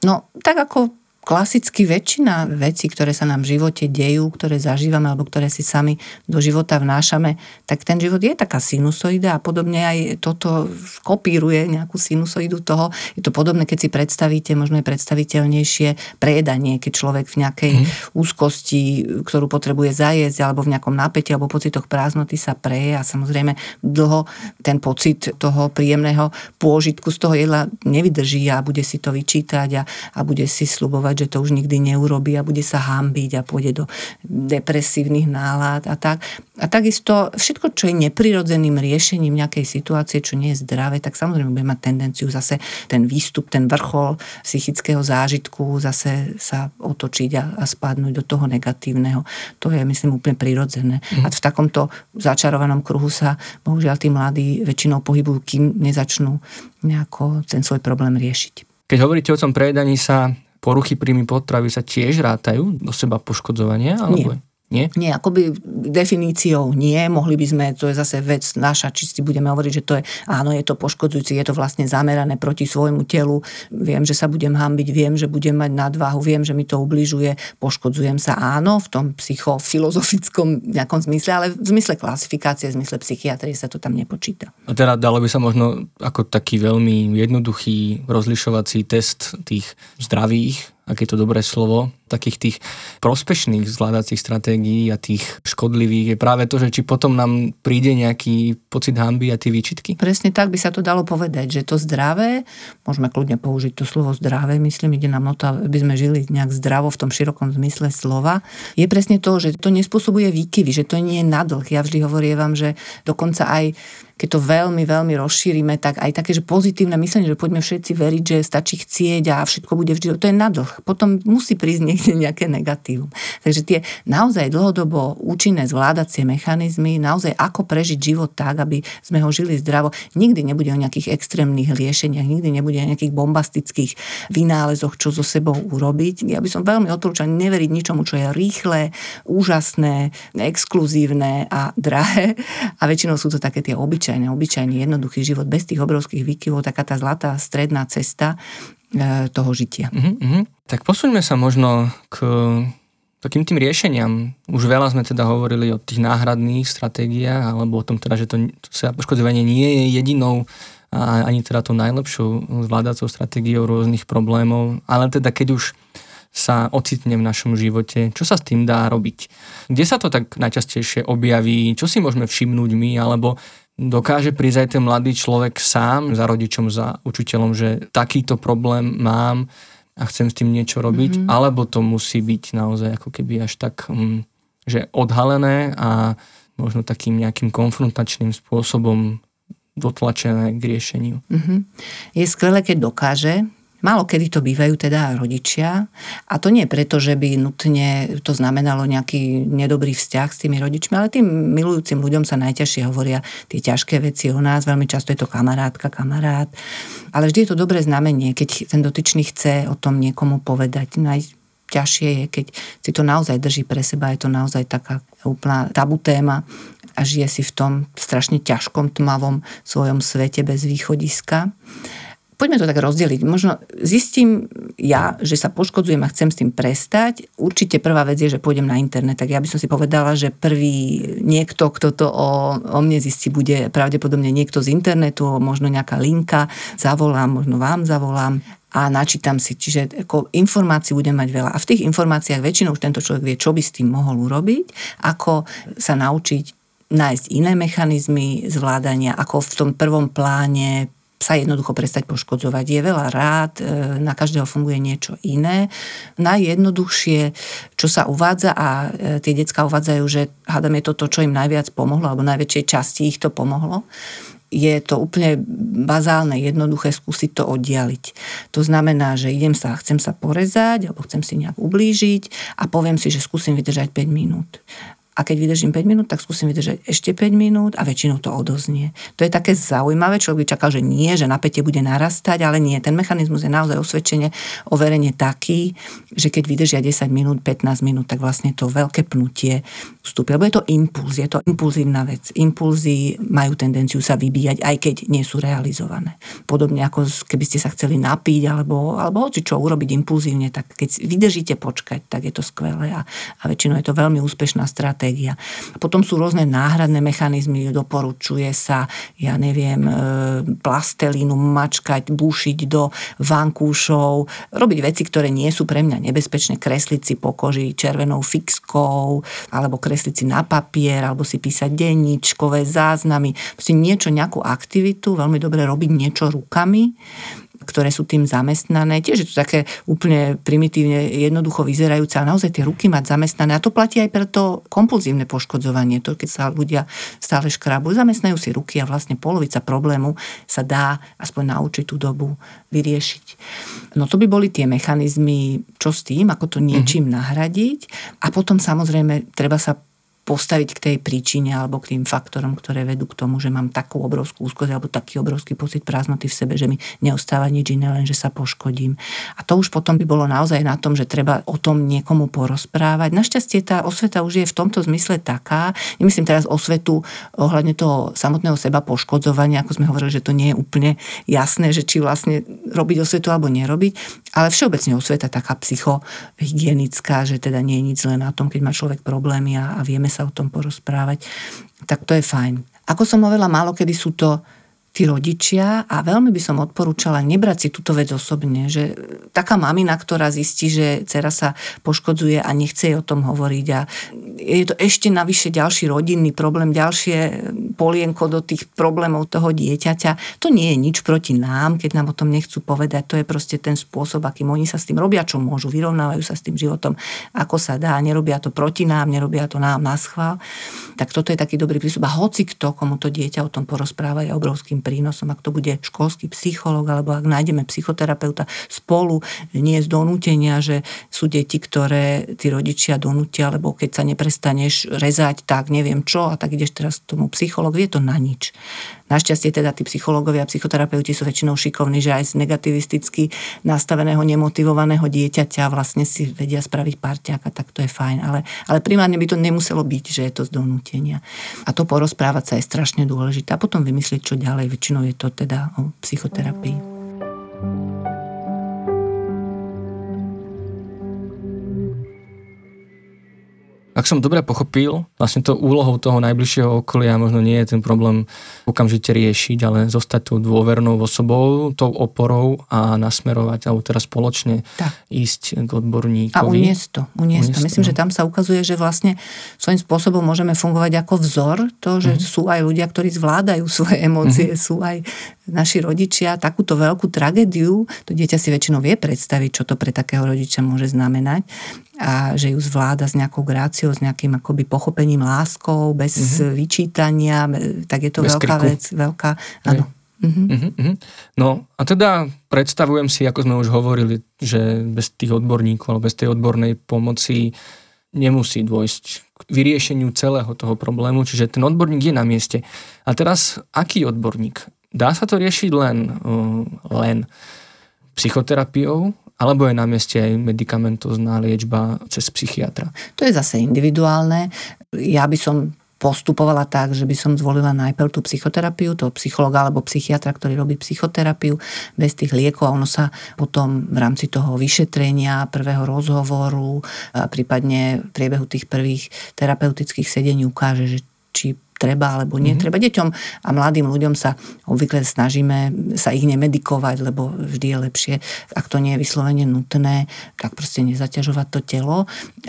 No, tak ako klasicky väčšina vecí, ktoré sa nám v živote dejú, ktoré zažívame alebo ktoré si sami do života vnášame, tak ten život je taká sinusoida a podobne aj toto kopíruje nejakú sinusoidu toho. Je to podobné, keď si predstavíte, možno je predstaviteľnejšie prejedanie, keď človek v nejakej mm. úzkosti, ktorú potrebuje zajesť alebo v nejakom napätí alebo pocitoch prázdnoty sa preje a samozrejme dlho ten pocit toho príjemného pôžitku z toho jedla nevydrží a bude si to vyčítať a, a bude si slubovať že to už nikdy neurobí a bude sa hambiť a pôjde do depresívnych nálad a tak. A takisto všetko, čo je neprirodzeným riešením nejakej situácie, čo nie je zdravé, tak samozrejme bude mať tendenciu zase ten výstup, ten vrchol psychického zážitku zase sa otočiť a, a spadnúť do toho negatívneho. To je, myslím, úplne prirodzené. Mm. A v takomto začarovanom kruhu sa bohužiaľ tí mladí väčšinou pohybujú, kým nezačnú nejako ten svoj problém riešiť. Keď hovoríte o tom prejedaní sa, poruchy príjmy potravy sa tiež rátajú do seba poškodzovania? Alebo... Nie. Nie? Nie, akoby definíciou nie. Mohli by sme, to je zase vec naša, či si budeme hovoriť, že to je, áno, je to poškodzujúci, je to vlastne zamerané proti svojmu telu. Viem, že sa budem hambiť, viem, že budem mať nadváhu, viem, že mi to ubližuje, poškodzujem sa, áno, v tom psychofilozofickom nejakom zmysle, ale v zmysle klasifikácie, v zmysle psychiatrie sa to tam nepočíta. A teda dalo by sa možno ako taký veľmi jednoduchý rozlišovací test tých zdravých aké je to dobré slovo, takých tých prospešných zvládacích stratégií a tých škodlivých je práve to, že či potom nám príde nejaký pocit hamby a tie výčitky? Presne tak by sa to dalo povedať, že to zdravé, môžeme kľudne použiť to slovo zdravé, myslím, ide nám o to, aby sme žili nejak zdravo v tom širokom zmysle slova, je presne to, že to nespôsobuje výkyvy, že to nie je nadlh. Ja vždy hovorievam, že dokonca aj keď to veľmi, veľmi rozšírime, tak aj také, že pozitívne myslenie, že poďme všetci veriť, že stačí chcieť a všetko bude vždy, to je nadlh. Potom musí prísť niekde nejaké negatívum. Takže tie naozaj dlhodobo účinné zvládacie mechanizmy, naozaj ako prežiť život tak, aby sme ho žili zdravo, nikdy nebude o nejakých extrémnych riešeniach, nikdy nebude o nejakých bombastických vynálezoch, čo so sebou urobiť. Ja by som veľmi odporúčal neveriť ničomu, čo je rýchle, úžasné, exkluzívne a drahé. A väčšinou sú to také tie obyčajné obyčajný, jednoduchý život bez tých obrovských výkyvov, taká tá zlatá stredná cesta toho žitia. Uh-huh. Tak posuňme sa možno k takým tým riešeniam. Už veľa sme teda hovorili o tých náhradných stratégiách, alebo o tom teda, že to, to sa poškodzovanie nie je jedinou a ani teda tou najlepšou zvládacou stratégiou rôznych problémov, ale teda keď už sa ocitne v našom živote, čo sa s tým dá robiť. Kde sa to tak najčastejšie objaví, čo si môžeme všimnúť my, alebo dokáže prísť aj ten mladý človek sám za rodičom, za učiteľom, že takýto problém mám a chcem s tým niečo robiť, mm-hmm. alebo to musí byť naozaj ako keby až tak, um, že odhalené a možno takým nejakým konfrontačným spôsobom dotlačené k riešeniu. Mm-hmm. Je skvelé, keď dokáže Málo kedy to bývajú teda rodičia. A to nie preto, že by nutne to znamenalo nejaký nedobrý vzťah s tými rodičmi, ale tým milujúcim ľuďom sa najťažšie hovoria tie ťažké veci o nás, veľmi často je to kamarátka, kamarát, ale vždy je to dobré znamenie, keď ten dotyčný chce o tom niekomu povedať. Najťažšie je, keď si to naozaj drží pre seba, je to naozaj taká úplná tabu téma a žije si v tom strašne ťažkom, tmavom svojom svete bez východiska poďme to tak rozdeliť. Možno zistím ja, že sa poškodzujem a chcem s tým prestať. Určite prvá vec je, že pôjdem na internet. Tak ja by som si povedala, že prvý niekto, kto to o, o mne zistí, bude pravdepodobne niekto z internetu, možno nejaká linka, zavolám, možno vám zavolám a načítam si. Čiže ako informácií budem mať veľa. A v tých informáciách väčšinou už tento človek vie, čo by s tým mohol urobiť, ako sa naučiť nájsť iné mechanizmy zvládania, ako v tom prvom pláne sa jednoducho prestať poškodzovať. Je veľa rád, e, na každého funguje niečo iné. Najjednoduchšie, čo sa uvádza a e, tie decka uvádzajú, že hádam je to to, čo im najviac pomohlo, alebo najväčšej časti ich to pomohlo, je to úplne bazálne, jednoduché skúsiť to oddialiť. To znamená, že idem sa, chcem sa porezať, alebo chcem si nejak ublížiť a poviem si, že skúsim vydržať 5 minút. A keď vydržím 5 minút, tak skúsim vydržať ešte 5 minút a väčšinou to odoznie. To je také zaujímavé, človek by čakal, že nie, že napätie bude narastať, ale nie. Ten mechanizmus je naozaj osvedčenie, overenie taký, že keď vydržia 10 minút, 15 minút, tak vlastne to veľké pnutie vstúpi. Lebo je to impuls, je to impulzívna vec. Impulzy majú tendenciu sa vybíjať, aj keď nie sú realizované. Podobne ako keby ste sa chceli napiť, alebo, alebo hoci čo urobiť impulzívne, tak keď vydržíte počkať, tak je to skvelé a, a väčšinou je to veľmi úspešná stratégia. Potom sú rôzne náhradné mechanizmy, doporučuje sa, ja neviem, e, plastelínu mačkať, bušiť do vankúšov, robiť veci, ktoré nie sú pre mňa nebezpečné, kresliť si po koži červenou fixkou, alebo kresliť si na papier, alebo si písať denníčkové záznamy, proste niečo, nejakú aktivitu, veľmi dobre robiť niečo rukami, ktoré sú tým zamestnané. Tiež je to také úplne primitívne, jednoducho vyzerajúce, ale naozaj tie ruky mať zamestnané. A to platí aj pre to kompulzívne poškodzovanie. To, keď sa ľudia stále škrabujú, zamestnajú si ruky a vlastne polovica problému sa dá aspoň na určitú dobu vyriešiť. No to by boli tie mechanizmy, čo s tým, ako to niečím mm-hmm. nahradiť. A potom samozrejme treba sa postaviť k tej príčine alebo k tým faktorom, ktoré vedú k tomu, že mám takú obrovskú úzkosť alebo taký obrovský pocit prázdnoty v sebe, že mi neostáva nič iné, len že sa poškodím. A to už potom by bolo naozaj na tom, že treba o tom niekomu porozprávať. Našťastie tá osveta už je v tomto zmysle taká, nemyslím teraz osvetu ohľadne toho samotného seba poškodzovania, ako sme hovorili, že to nie je úplne jasné, že či vlastne robiť osvetu alebo nerobiť, ale všeobecne osveta taká psychohygienická, že teda nie je nič len na tom, keď má človek problémy a, a vieme sa sa o tom porozprávať, tak to je fajn. Ako som hovorila, málo kedy sú to tí rodičia a veľmi by som odporúčala nebrať si túto vec osobne, že taká mamina, ktorá zistí, že dcera sa poškodzuje a nechce jej o tom hovoriť a je to ešte navyše ďalší rodinný problém, ďalšie polienko do tých problémov toho dieťaťa. To nie je nič proti nám, keď nám o tom nechcú povedať. To je proste ten spôsob, akým oni sa s tým robia, čo môžu, vyrovnávajú sa s tým životom, ako sa dá. Nerobia to proti nám, nerobia to nám na schvál. Tak toto je taký dobrý prístup. A hoci kto, komu to dieťa o tom porozpráva, je obrovským prínosom, ak to bude školský psychológ, alebo ak nájdeme psychoterapeuta spolu, nie z donútenia, že sú deti, ktoré tí rodičia donútia, lebo keď sa neprestaneš rezať, tak neviem čo, a tak ideš teraz k tomu psychologu, je to na nič. Našťastie teda tí psychológovia a psychoterapeuti sú väčšinou šikovní, že aj z negativisticky nastaveného, nemotivovaného dieťaťa vlastne si vedia spraviť parťáka, tak to je fajn. Ale, ale primárne by to nemuselo byť, že je to z donútenia. A to porozprávať sa je strašne dôležité. A potom vymyslieť, čo ďalej. Väčšinou je to teda o psychoterapii. Ak som dobre pochopil, vlastne to úlohou toho najbližšieho okolia možno nie je ten problém okamžite riešiť, ale zostať tou dôvernou osobou, tou oporou a nasmerovať, alebo teraz spoločne tak. ísť k odborníkovi. A uniesť to. Uniesť, to. Myslím, to. že tam sa ukazuje, že vlastne svojím spôsobom môžeme fungovať ako vzor, to, že mm-hmm. sú aj ľudia, ktorí zvládajú svoje emócie, mm-hmm. sú aj naši rodičia takúto veľkú tragédiu, to dieťa si väčšinou vie predstaviť, čo to pre takého rodiča môže znamenať a že ju zvláda s nejakou gráciou, s nejakým akoby pochopením, láskou, bez mm-hmm. vyčítania, tak je to bez veľká kriku. vec, veľká, áno. Mm-hmm. Mm-hmm. No a teda predstavujem si, ako sme už hovorili, že bez tých odborníkov alebo bez tej odbornej pomoci nemusí dôjsť k vyriešeniu celého toho problému, čiže ten odborník je na mieste. A teraz, aký odborník? Dá sa to riešiť len, uh, len psychoterapiou, alebo je na mieste aj medicamentozná liečba cez psychiatra? To je zase individuálne. Ja by som postupovala tak, že by som zvolila najprv tú psychoterapiu, toho psychologa alebo psychiatra, ktorý robí psychoterapiu bez tých liekov a ono sa potom v rámci toho vyšetrenia, prvého rozhovoru, a prípadne v priebehu tých prvých terapeutických sedení ukáže, že či treba alebo nie mm-hmm. treba. Deťom a mladým ľuďom sa obvykle snažíme sa ich nemedikovať, lebo vždy je lepšie, ak to nie je vyslovene nutné, tak proste nezaťažovať to telo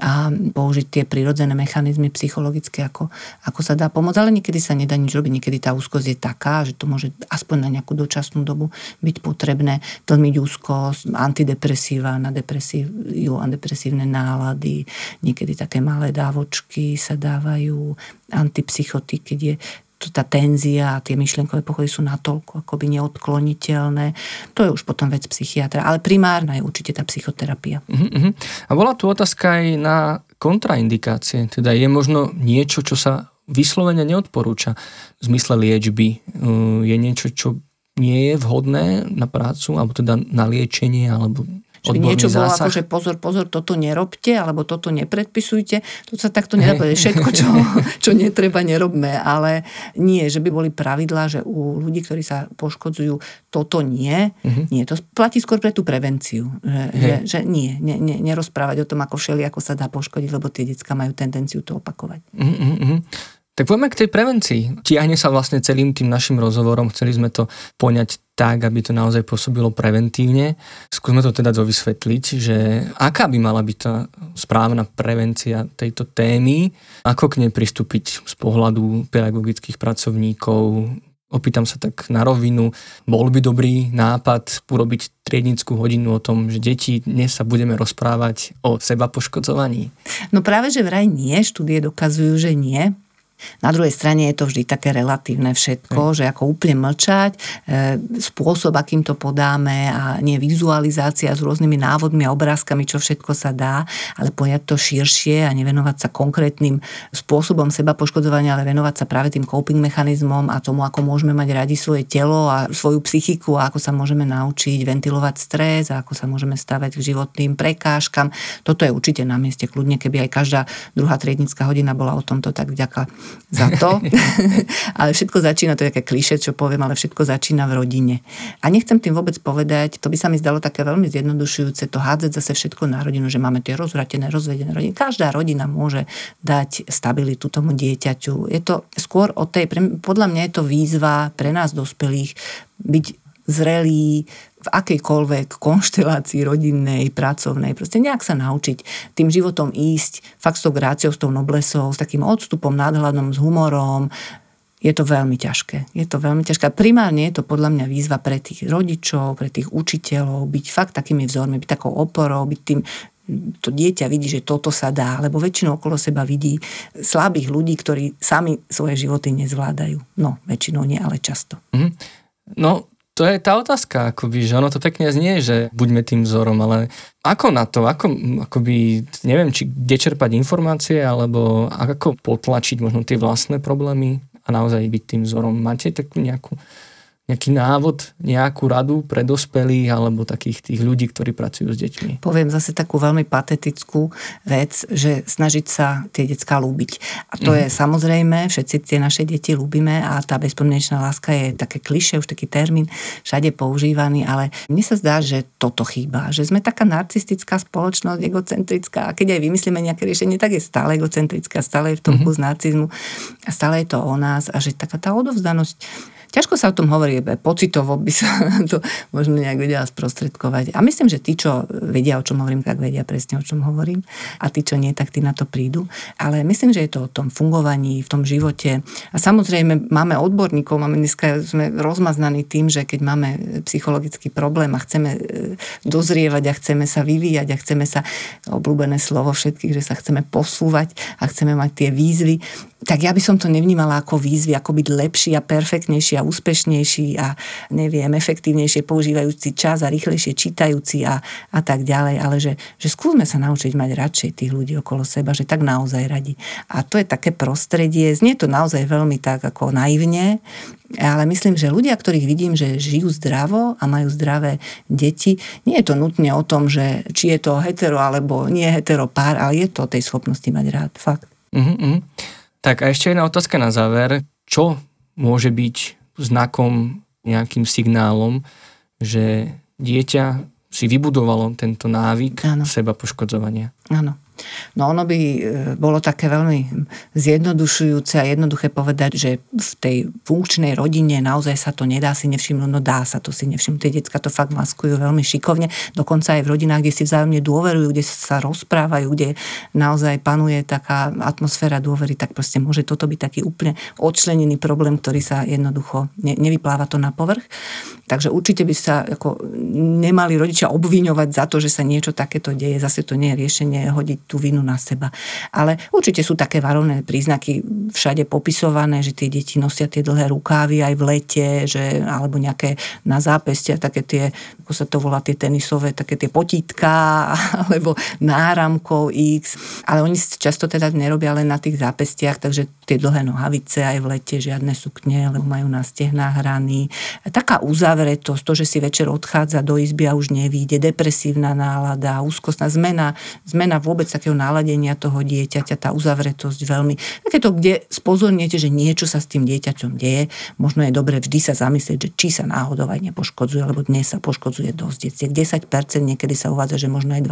a použiť tie prirodzené mechanizmy psychologické, ako, ako sa dá pomôcť. Ale niekedy sa nedá nič robiť, niekedy tá úzkosť je taká, že to môže aspoň na nejakú dočasnú dobu byť potrebné tlmiť úzkosť, antidepresíva na depresívu, antidepresívne nálady, niekedy také malé dávočky sa dávajú, antipsychoty, keď je tá tenzia a tie myšlienkové pochody sú natoľko akoby neodkloniteľné. To je už potom vec psychiatra, ale primárna je určite tá psychoterapia. Uh-huh. A bola tu otázka aj na kontraindikácie? Teda je možno niečo, čo sa vyslovene neodporúča v zmysle liečby? Uh, je niečo, čo nie je vhodné na prácu, alebo teda na liečenie, alebo že niečo bolo zásah. ako, že pozor, pozor, toto nerobte, alebo toto nepredpisujte. To sa takto nedá povedať. Všetko, čo, čo netreba, nerobme. Ale nie, že by boli pravidlá, že u ľudí, ktorí sa poškodzujú, toto nie. Uh-huh. Nie, to platí skôr pre tú prevenciu. Že, že, že nie, nie, nie, nerozprávať o tom, ako všeli, ako sa dá poškodiť, lebo tie detská majú tendenciu to opakovať. Uh-huh. Tak poďme k tej prevencii. Tiahne sa vlastne celým tým našim rozhovorom. Chceli sme to poňať tak, aby to naozaj pôsobilo preventívne. Skúsme to teda dovysvetliť, že aká by mala byť tá správna prevencia tejto témy, ako k nej pristúpiť z pohľadu pedagogických pracovníkov, opýtam sa tak na rovinu, bol by dobrý nápad urobiť triednickú hodinu o tom, že deti, dnes sa budeme rozprávať o seba poškodzovaní? No práve, že vraj nie, štúdie dokazujú, že nie. Na druhej strane je to vždy také relatívne všetko, mm. že ako úplne mlčať, e, spôsob, akým to podáme a nie vizualizácia s rôznymi návodmi a obrázkami, čo všetko sa dá, ale pojať to širšie a nevenovať sa konkrétnym spôsobom seba poškodzovania, ale venovať sa práve tým coping mechanizmom a tomu, ako môžeme mať radi svoje telo a svoju psychiku a ako sa môžeme naučiť ventilovať stres a ako sa môžeme stavať k životným prekážkam. Toto je určite na mieste kľudne, keby aj každá druhá triednická hodina bola o tomto, tak vďaka za to. ale všetko začína, to je také kliše, čo poviem, ale všetko začína v rodine. A nechcem tým vôbec povedať, to by sa mi zdalo také veľmi zjednodušujúce, to hádzať zase všetko na rodinu, že máme tie rozvratené, rozvedené rodiny. Každá rodina môže dať stabilitu tomu dieťaťu. Je to skôr o tej, podľa mňa je to výzva pre nás dospelých byť zrelí, v akejkoľvek konštelácii rodinnej, pracovnej, proste nejak sa naučiť tým životom ísť, fakt s tou gráciou, s tou noblesou, s takým odstupom, nadhľadom, s humorom, je to veľmi ťažké. Je to veľmi ťažké. Primárne je to podľa mňa výzva pre tých rodičov, pre tých učiteľov, byť fakt takými vzormi, byť takou oporou, byť tým to dieťa vidí, že toto sa dá, lebo väčšinou okolo seba vidí slabých ľudí, ktorí sami svoje životy nezvládajú. No, väčšinou nie, ale často. Mm. No, to je tá otázka, akoby, že ono to pekne znie, že buďme tým vzorom, ale ako na to, ako, akoby, neviem, či kde čerpať informácie, alebo ako potlačiť možno tie vlastné problémy a naozaj byť tým vzorom. Máte takú nejakú nejaký návod, nejakú radu pre dospelých alebo takých tých ľudí, ktorí pracujú s deťmi? Poviem zase takú veľmi patetickú vec, že snažiť sa tie decka ľúbiť. A to mm. je samozrejme, všetci tie naše deti ľúbime a tá bezpodmienečná láska je také kliše, už taký termín všade používaný, ale mne sa zdá, že toto chýba, že sme taká narcistická spoločnosť, egocentrická a keď aj vymyslíme nejaké riešenie, tak je stále egocentrická, stále je v tom mm-hmm. kus narcizmu a stále je to o nás a že taká tá odovzdanosť ťažko sa o tom hovorí, pocitovo by sa to možno nejak vedela sprostredkovať. A myslím, že tí, čo vedia, o čom hovorím, tak vedia presne, o čom hovorím. A tí, čo nie, tak tí na to prídu. Ale myslím, že je to o tom fungovaní, v tom živote. A samozrejme máme odborníkov, máme dneska, sme rozmaznaní tým, že keď máme psychologický problém a chceme e, dozrievať a chceme sa vyvíjať a chceme sa, obľúbené slovo všetkých, že sa chceme posúvať a chceme mať tie výzvy, tak ja by som to nevnímala ako výzvy, ako byť lepší a perfektnejší a úspešnejší a neviem, efektívnejšie používajúci čas a rýchlejšie čítajúci a, a tak ďalej, ale že, že skúsme sa naučiť mať radšej tých ľudí okolo seba, že tak naozaj radi. A to je také prostredie, znie to naozaj veľmi tak ako naivne, ale myslím, že ľudia, ktorých vidím, že žijú zdravo a majú zdravé deti, nie je to nutne o tom, že či je to hetero alebo nie hetero pár, ale je to o tej schopnosti mať rád. Fakt. Mm-hmm. Tak a ešte jedna otázka na záver. Čo môže byť znakom, nejakým signálom, že dieťa si vybudovalo tento návyk ano. seba poškodzovania? Áno. No ono by e, bolo také veľmi zjednodušujúce a jednoduché povedať, že v tej funkčnej rodine naozaj sa to nedá si nevšimnúť, no dá sa to si nevšimnúť. Tie decka to fakt maskujú veľmi šikovne, dokonca aj v rodinách, kde si vzájomne dôverujú, kde sa rozprávajú, kde naozaj panuje taká atmosféra dôvery, tak proste môže toto byť taký úplne odčlenený problém, ktorý sa jednoducho ne, nevypláva to na povrch. Takže určite by sa ako nemali rodičia obviňovať za to, že sa niečo takéto deje. Zase to nie je riešenie hodiť tú vinu na seba. Ale určite sú také varovné príznaky všade popisované, že tie deti nosia tie dlhé rukávy aj v lete, že, alebo nejaké na zápestia také tie ako sa to volá, tie tenisové, také tie potítka, alebo náramkov X, ale oni často teda nerobia len na tých zápestiach, takže tie dlhé nohavice aj v lete, žiadne sukne, lebo majú na stehnách hrany. Taká uzavretosť, to, že si večer odchádza do izby a už nevíde, depresívna nálada, úzkostná zmena, zmena vôbec takého náladenia toho dieťaťa, tá uzavretosť veľmi. Takéto, kde spozorniete, že niečo sa s tým dieťaťom deje, možno je dobre vždy sa zamyslieť, že či sa náhodou aj nepoškodzuje, lebo dnes sa poškodzuje dosť detiek. 10%, niekedy sa uvádza, že možno aj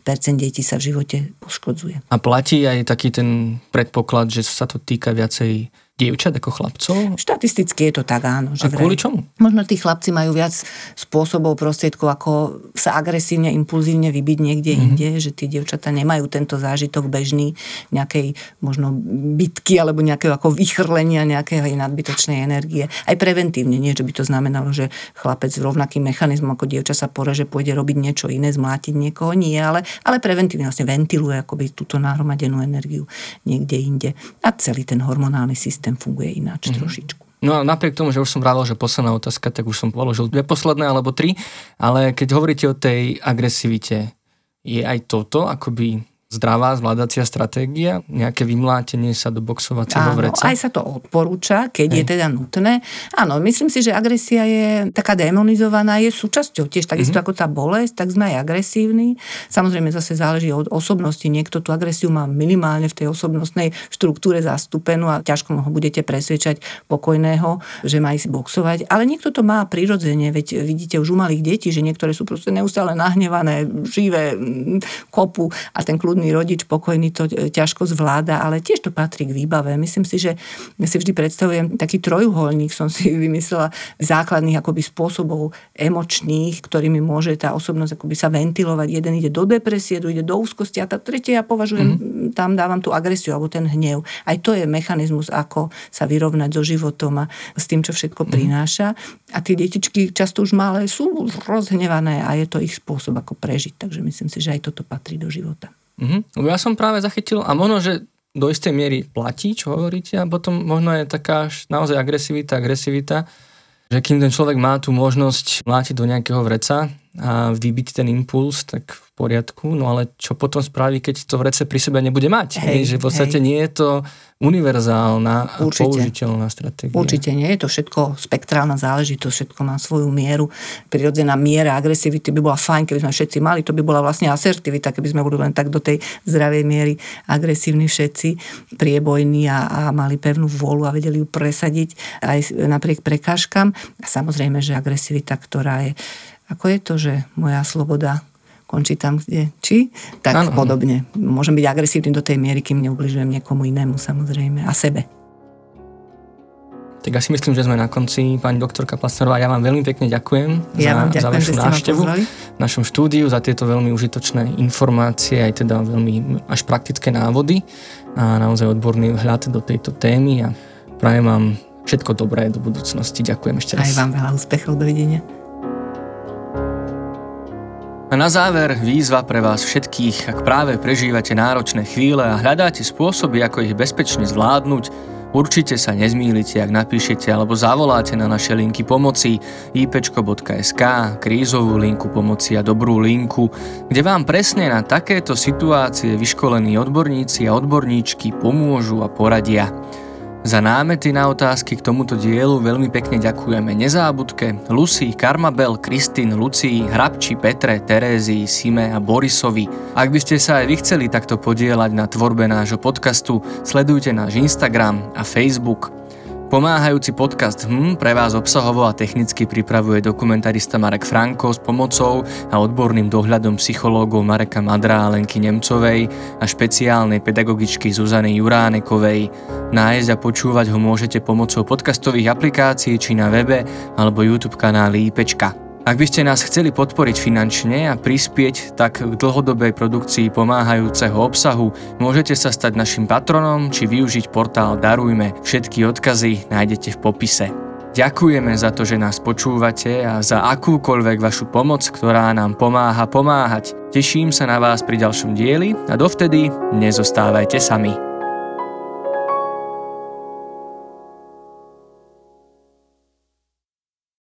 20% detí sa v živote poškodzuje. A platí aj taký ten predpoklad, že sa to týka viacej dievčat ako chlapcov? Štatisticky je to tak, áno. Že a kvôli čomu? Možno tí chlapci majú viac spôsobov, prostriedkov, ako sa agresívne, impulzívne vybiť niekde mm-hmm. inde, že tí dievčatá nemajú tento zážitok bežný nejakej možno bitky alebo nejakého ako vychrlenia nejakého nadbytočnej energie. Aj preventívne, nie, že by to znamenalo, že chlapec s rovnakým mechanizmom ako dievča sa poreže, pôjde robiť niečo iné, zmlátiť niekoho, nie, ale, ale preventívne vlastne ventiluje akoby túto nahromadenú energiu niekde inde. A celý ten hormonálny systém systém funguje ináč mm-hmm. trošičku. No a napriek tomu, že už som vravel, že posledná otázka, tak už som položil dve posledné alebo tri, ale keď hovoríte o tej agresivite, je aj toto akoby zdravá zvládacia stratégia, nejaké vymlátenie sa do boxovacieho vreca? aj sa to odporúča, keď Hej. je teda nutné. Áno, myslím si, že agresia je taká demonizovaná, je súčasťou tiež takisto mm-hmm. ako tá bolesť, tak sme aj agresívni. Samozrejme zase záleží od osobnosti. Niekto tú agresiu má minimálne v tej osobnostnej štruktúre zastúpenú a ťažko ho budete presvedčať pokojného, že má ísť boxovať. Ale niekto to má prirodzene, veď vidíte už u malých detí, že niektoré sú proste neustále nahnevané, živé, kopu a ten kľudný schopný rodič, pokojný to e, ťažko zvláda, ale tiež to patrí k výbave. Myslím si, že ja si vždy predstavujem taký trojuholník, som si vymyslela základných akoby spôsobov emočných, ktorými môže tá osobnosť akoby sa ventilovať. Jeden ide do depresie, ide do úzkosti a tá tretia ja považujem, mm-hmm. tam dávam tú agresiu alebo ten hnev. Aj to je mechanizmus, ako sa vyrovnať so životom a s tým, čo všetko mm-hmm. prináša. A tie detičky často už malé sú rozhnevané a je to ich spôsob, ako prežiť. Takže myslím si, že aj toto patrí do života. Mm-hmm. Ja som práve zachytil, a možno, že do istej miery platí, čo hovoríte, a potom možno je taká naozaj agresivita, agresivita, že kým ten človek má tú možnosť mlátiť do nejakého vreca a vybiť ten impuls, tak v poriadku, no ale čo potom spraví, keď to vrece pri sebe nebude mať? Hej, že v podstate hej. nie je to univerzálna a použiteľná stratégia. Určite nie je to všetko spektrálna záležitosť, všetko má svoju mieru. Prirodzená miera agresivity by bola fajn, keby sme všetci mali, to by bola vlastne asertivita, keby sme boli len tak do tej zdravej miery agresívni všetci, priebojní a, a mali pevnú vôľu a vedeli ju presadiť aj napriek prekážkam. A samozrejme, že agresivita, ktorá je ako je to, že moja sloboda končí tam, kde či, tak ano. podobne. Môžem byť agresívny do tej miery, kým neubližujem niekomu inému samozrejme a sebe. Tak asi myslím, že sme na konci. Pani doktorka Plasterová, ja vám veľmi pekne ďakujem, ja za, ďakujem za vašu návštevu v našom štúdiu, za tieto veľmi užitočné informácie, aj teda veľmi až praktické návody a naozaj odborný vhľad do tejto témy a prajem vám všetko dobré do budúcnosti. Ďakujem ešte raz. Aj vám veľa úspechov. Dovidenia. A na záver výzva pre vás všetkých, ak práve prežívate náročné chvíle a hľadáte spôsoby, ako ich bezpečne zvládnuť, určite sa nezmýlite, ak napíšete alebo zavoláte na naše linky pomoci ipčko.sk, krízovú linku pomoci a dobrú linku, kde vám presne na takéto situácie vyškolení odborníci a odborníčky pomôžu a poradia. Za námety na otázky k tomuto dielu veľmi pekne ďakujeme Nezábudke, Lucy, Karmabel, Kristín, Lucii, Hrabči, Petre, Terézii, Sime a Borisovi. Ak by ste sa aj vy chceli takto podielať na tvorbe nášho podcastu, sledujte náš Instagram a Facebook. Pomáhajúci podcast HM pre vás obsahovo a technicky pripravuje dokumentarista Marek Franko s pomocou a odborným dohľadom psychológov Mareka Madra a Lenky Nemcovej a špeciálnej pedagogičky Zuzany Juránekovej. Nájsť a počúvať ho môžete pomocou podcastových aplikácií či na webe alebo YouTube kanáli IPčka. Ak by ste nás chceli podporiť finančne a prispieť tak k dlhodobej produkcii pomáhajúceho obsahu, môžete sa stať našim patronom či využiť portál Darujme. Všetky odkazy nájdete v popise. Ďakujeme za to, že nás počúvate a za akúkoľvek vašu pomoc, ktorá nám pomáha pomáhať. Teším sa na vás pri ďalšom dieli a dovtedy nezostávajte sami.